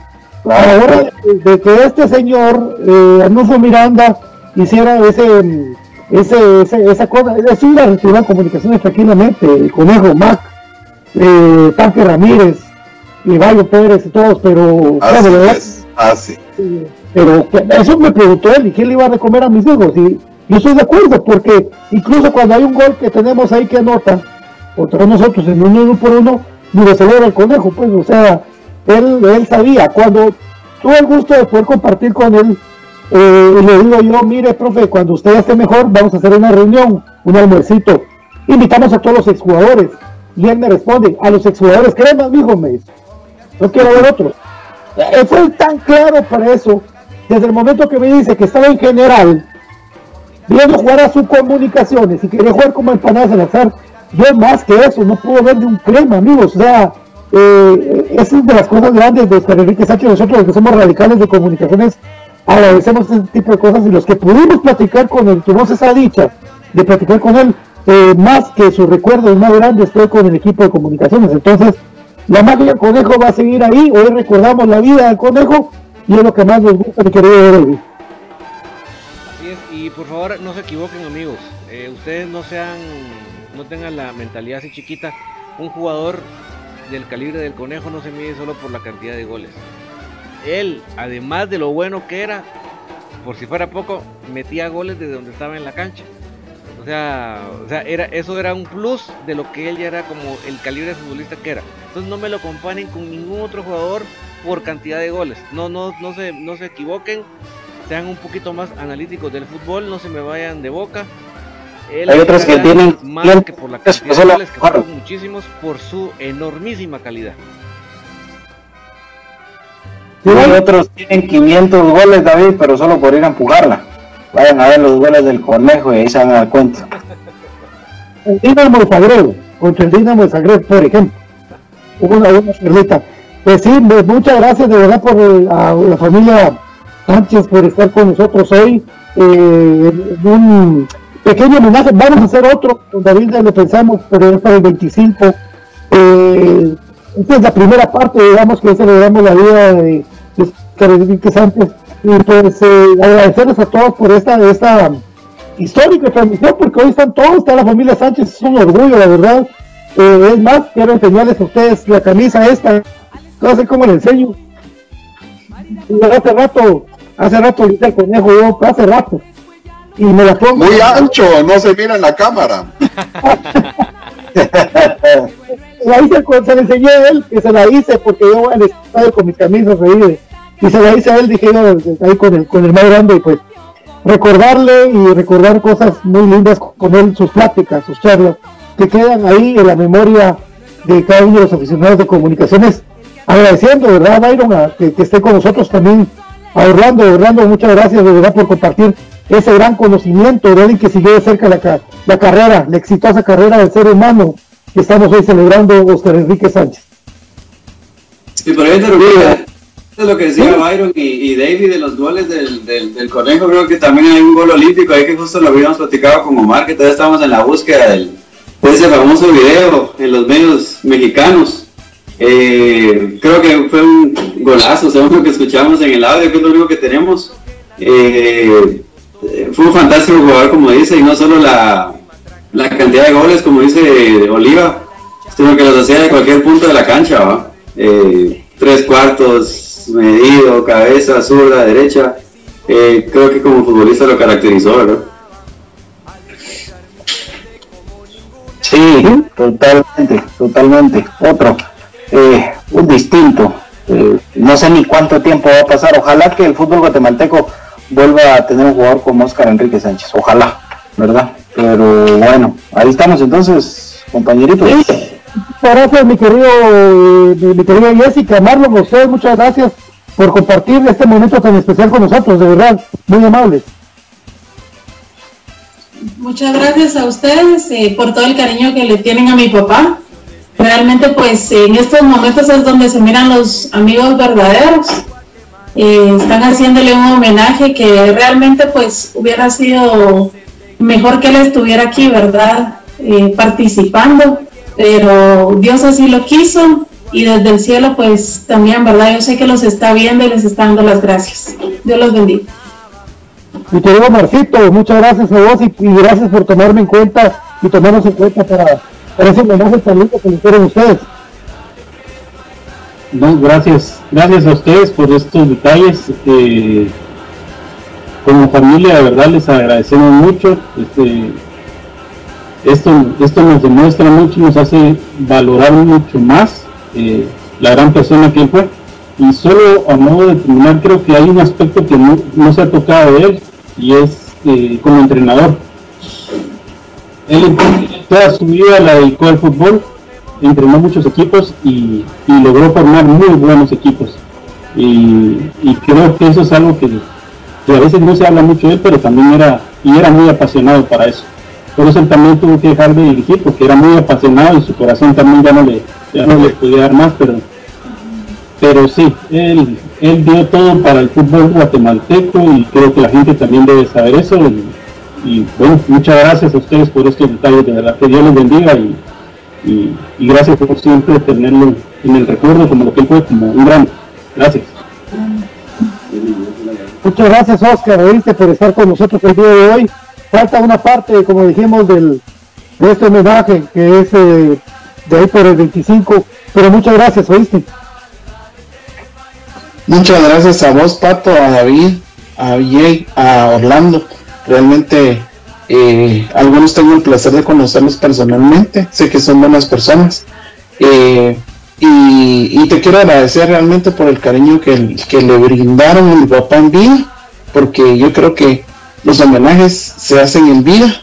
Ahora, de que este señor, eh, Arnulfo Miranda, hiciera ese, ese, esa cosa, es una retirar comunicaciones tranquilamente, el conejo, Mac, eh, Tanque Ramírez, y Bayo Pérez y todos, pero así pero eso me preguntó él, ¿y quién le iba a comer a mis hijos? Y yo estoy de acuerdo, porque incluso cuando hay un gol que tenemos ahí que anota, contra nosotros en un uno por uno, ni lo celebra el conejo, pues, o sea, él, él sabía, cuando tuve el gusto de poder compartir con él, eh, le digo yo, mire, profe, cuando usted esté mejor, vamos a hacer una reunión, un almuercito, invitamos a todos los exjugadores, y él me responde, a los exjugadores, ¿qué más, mijo? Me dice, no quiero ver otros. Él fue tan claro para eso, desde el momento que me dice que estaba en general, viendo jugar a sus comunicaciones y quería jugar como empanadas al azar, yo más que eso, no puedo ver de un crema, amigos. O sea, eh, es de las cosas grandes de Oscar Enrique Sánchez, nosotros que somos radicales de comunicaciones, agradecemos este tipo de cosas y los que pudimos platicar con él, tuvimos esa dicha de platicar con él, eh, más que sus recuerdos más grandes fue con el equipo de comunicaciones. Entonces, la magia conejo va a seguir ahí. Hoy recordamos la vida del conejo y es lo que más nos gusta, mi querido Así es, y por favor no se equivoquen amigos. Eh, ustedes no sean, no tengan la mentalidad así chiquita. Un jugador del calibre del conejo no se mide solo por la cantidad de goles. Él, además de lo bueno que era, por si fuera poco, metía goles desde donde estaba en la cancha. O sea, o sea era, eso era un plus de lo que él ya era como el calibre futbolista que era. Entonces no me lo comparen con ningún otro jugador por cantidad de goles. No, no, no se, no se equivoquen. Sean un poquito más analíticos del fútbol, no se me vayan de boca. Hay otros que tienen más que por la cantidad de goles que fueron muchísimos por su enormísima calidad. Hay otros tienen 500 goles, David, pero solo por ir a empujarla. Vayan a ver los goles del conejo y ahí se van a dar cuenta. El Dinamo de Zagreb, contra el Dinamo de Zagreb, por ejemplo. Hubo una buena Pues sí, pues muchas gracias de verdad por eh, a la familia Sánchez por estar con nosotros hoy. Eh, un pequeño homenaje, vamos a hacer otro, con David lo pensamos, pero es para el 25. Eh, esta es la primera parte, digamos, que celebramos la vida de, de Sánchez y pues eh, agradecerles a todos por esta, esta histórica transmisión, porque hoy están todos, está la familia Sánchez, es un orgullo, la verdad. Eh, es más, quiero enseñarles a ustedes la camisa esta. No sé cómo le enseño. hace rato, hace rato ahorita el conejo, yo hace rato. Y me la pongo. Muy ancho, no se mira en la cámara. la hice, se la enseñé a él, que se la hice porque yo voy al estadio con mis camisas ahí. Y se la hice a él, dije yo, ahí con el, con el más grande, y pues recordarle y recordar cosas muy lindas con él, sus pláticas, sus charlas, que quedan ahí en la memoria de cada uno de los aficionados de comunicaciones. Agradeciendo, ¿verdad, Byron, que, esté con nosotros también, a Orlando. Orlando, muchas gracias, de verdad, por compartir ese gran conocimiento de alguien que siguió de cerca la, la carrera, la exitosa carrera del ser humano que estamos hoy celebrando, Oscar Enrique Sánchez. Sí, por ahí es lo que decía Byron y, David de los goles del, del, conejo, creo que también hay un gol olímpico ahí que justo lo habíamos platicado con Omar, que todavía estamos en la búsqueda del, de ese famoso video en los medios mexicanos. Eh, creo que fue un golazo, según lo que escuchamos en el audio, que es lo único que tenemos. Eh, fue un fantástico jugador, como dice, y no solo la, la cantidad de goles, como dice Oliva, sino que los hacía de cualquier punto de la cancha, eh, tres cuartos, medido, cabeza, zurda, derecha. Eh, creo que como futbolista lo caracterizó, ¿verdad? Sí, totalmente, totalmente. Otro, eh, un distinto. no sé ni cuánto tiempo va a pasar. Ojalá que el fútbol guatemalteco vuelva a tener un jugador como Oscar Enrique Sánchez. Ojalá, ¿verdad? Pero bueno, ahí estamos entonces, compañeritos. Gracias, mi querido, eh, mi, querida Jessica, Marlon, ustedes muchas gracias por compartir este momento tan especial con nosotros, de verdad, muy amables. Muchas gracias a ustedes eh, por todo el cariño que le tienen a mi papá. Realmente, pues en estos momentos es donde se miran los amigos verdaderos. Eh, están haciéndole un homenaje que realmente, pues, hubiera sido mejor que él estuviera aquí, ¿verdad? Eh, participando, pero Dios así lo quiso y desde el cielo pues también, ¿verdad? Yo sé que los está viendo y les está dando las gracias. Dios los bendiga. Mi querido Marcito, muchas gracias a vos y, gracias por tomarme en cuenta y tomarnos en cuenta para, para ese homenaje tan que le hicieron ustedes. No, gracias, gracias a ustedes por estos detalles. Eh, como familia de verdad les agradecemos mucho. Este, esto, esto nos demuestra mucho, nos hace valorar mucho más eh, la gran persona que él fue. Y solo a modo de terminar, creo que hay un aspecto que no, se ha tocado de él y es eh, como entrenador. Él toda su vida la dedicó al fútbol, entrenó muchos equipos y, logró formar muy buenos equipos. y creo que eso es algo que a veces no se habla mucho de él, pero también era, y era muy apasionado para eso. Por eso él también tuvo que dejar de dirigir, porque era muy apasionado y su corazón también ya no le, ya no le podía dar más, pero, pero sí, él, él dio todo para el fútbol guatemalteco y creo que la gente también debe saber eso. Y, bueno, muchas gracias a ustedes por estos detalles, de verdad que Dios los bendiga y, y, gracias por siempre tenerlo en el recuerdo como lo que él fue, como un gran. Gracias. Muchas gracias, Oscar, ¿oíste? por estar con nosotros el día de hoy. Falta una parte, como dijimos, del, de este homenaje, que es eh, de ahí por el 25. Pero muchas gracias, ¿oíste? Muchas gracias a vos, Pato, a David, a Jay, a Orlando. Realmente, eh, algunos tengo el placer de conocerlos personalmente. Sé que son buenas personas. Eh, y, te quiero agradecer realmente por el cariño que, que, le brindaron a mi papá en vida, porque yo creo que los homenajes se hacen en vida.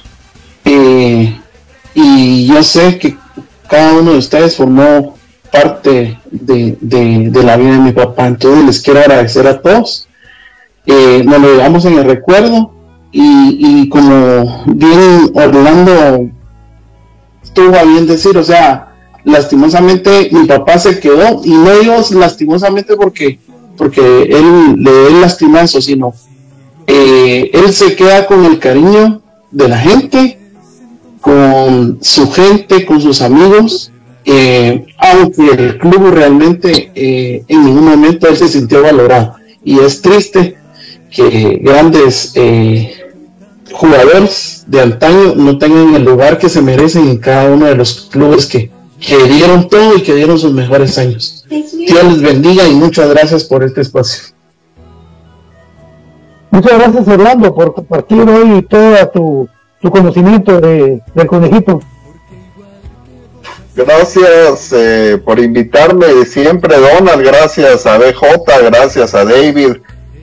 Eh, y yo sé que cada uno de ustedes formó parte de, la vida de mi papá, entonces les quiero agradecer a todos. Nos lo llevamos en el recuerdo y, y como bien Orlando tuvo a bien decir, o sea, lastimosamente mi papá se quedó, y no digo lastimosamente porque, porque él le dé lastimazo, sino eh, él se queda con el cariño de la gente, con su gente, con sus amigos, eh, aunque el club realmente eh, en ningún momento él se sintió valorado. Y es triste que grandes jugadores de antaño no tengan el lugar que se merecen en cada uno de los clubes que, que dieron todo y que dieron sus mejores años. Dios les bendiga y muchas gracias por este espacio. Muchas gracias Orlando por compartir hoy todo tu, tu conocimiento de, del conejito. Gracias eh, por invitarme siempre, Donald. Gracias a BJ, gracias a David,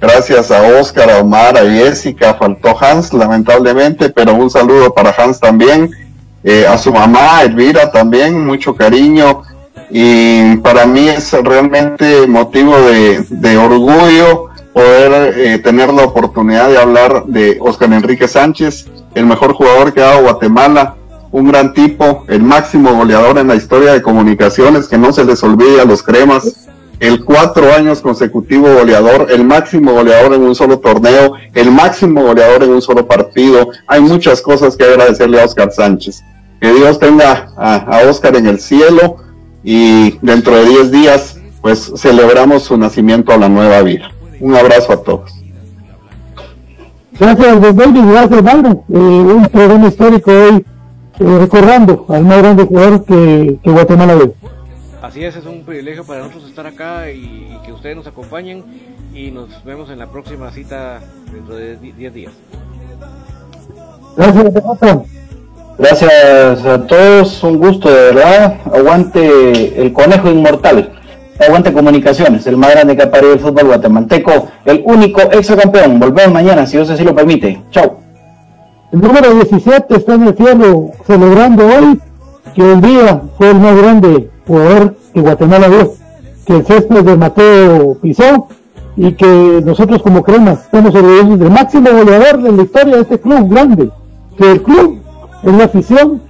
gracias a Oscar, a Omar, a Jessica. Faltó Hans, lamentablemente, pero un saludo para Hans también. Eh, a su mamá, Elvira también, mucho cariño. Y para mí es realmente motivo de, orgullo poder eh, tener la oportunidad de hablar de Oscar Enrique Sánchez, el mejor jugador que ha dado Guatemala un gran tipo, el máximo goleador en la historia de comunicaciones, que no se les olvide a los cremas, el cuatro años consecutivo goleador, el máximo goleador en un solo torneo, el máximo goleador en un solo partido. Hay muchas cosas que agradecerle a Oscar Sánchez. Que Dios tenga a, Oscar en el cielo y dentro de diez días, pues celebramos su nacimiento a la nueva vida. Un abrazo a todos. Gracias, David, gracias, Byron. Eh, un programa histórico hoy eh, recordando al más grande jugador que, que Guatemala ve. Así es, es un privilegio para nosotros estar acá y, y, que ustedes nos acompañen y nos vemos en la próxima cita dentro de 10 días. Gracias, Rafa. Gracias a todos, un gusto de verdad. Aguante el conejo inmortal. Aguante Comunicaciones, el más grande que ha parido el fútbol guatemalteco, el único campeón. Volvemos mañana, si Dios así lo permite. Chao. El número 17 está en el cielo celebrando hoy que un día fue el más grande jugador que Guatemala vio, que el césped de Mateo pisó y que nosotros como cremas estamos orgullosos del máximo goleador de la historia de este club grande, que el club es la afición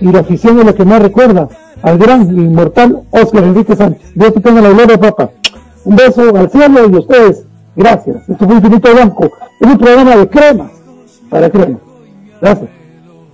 y la afición es la que más recuerda al gran inmortal Oscar Enrique Sánchez. Dios te tenga la gloria, papá. Un beso al cielo y a ustedes. Gracias. Esto fue Infinito Blanco. Es un programa de cremas para crema. Gracias.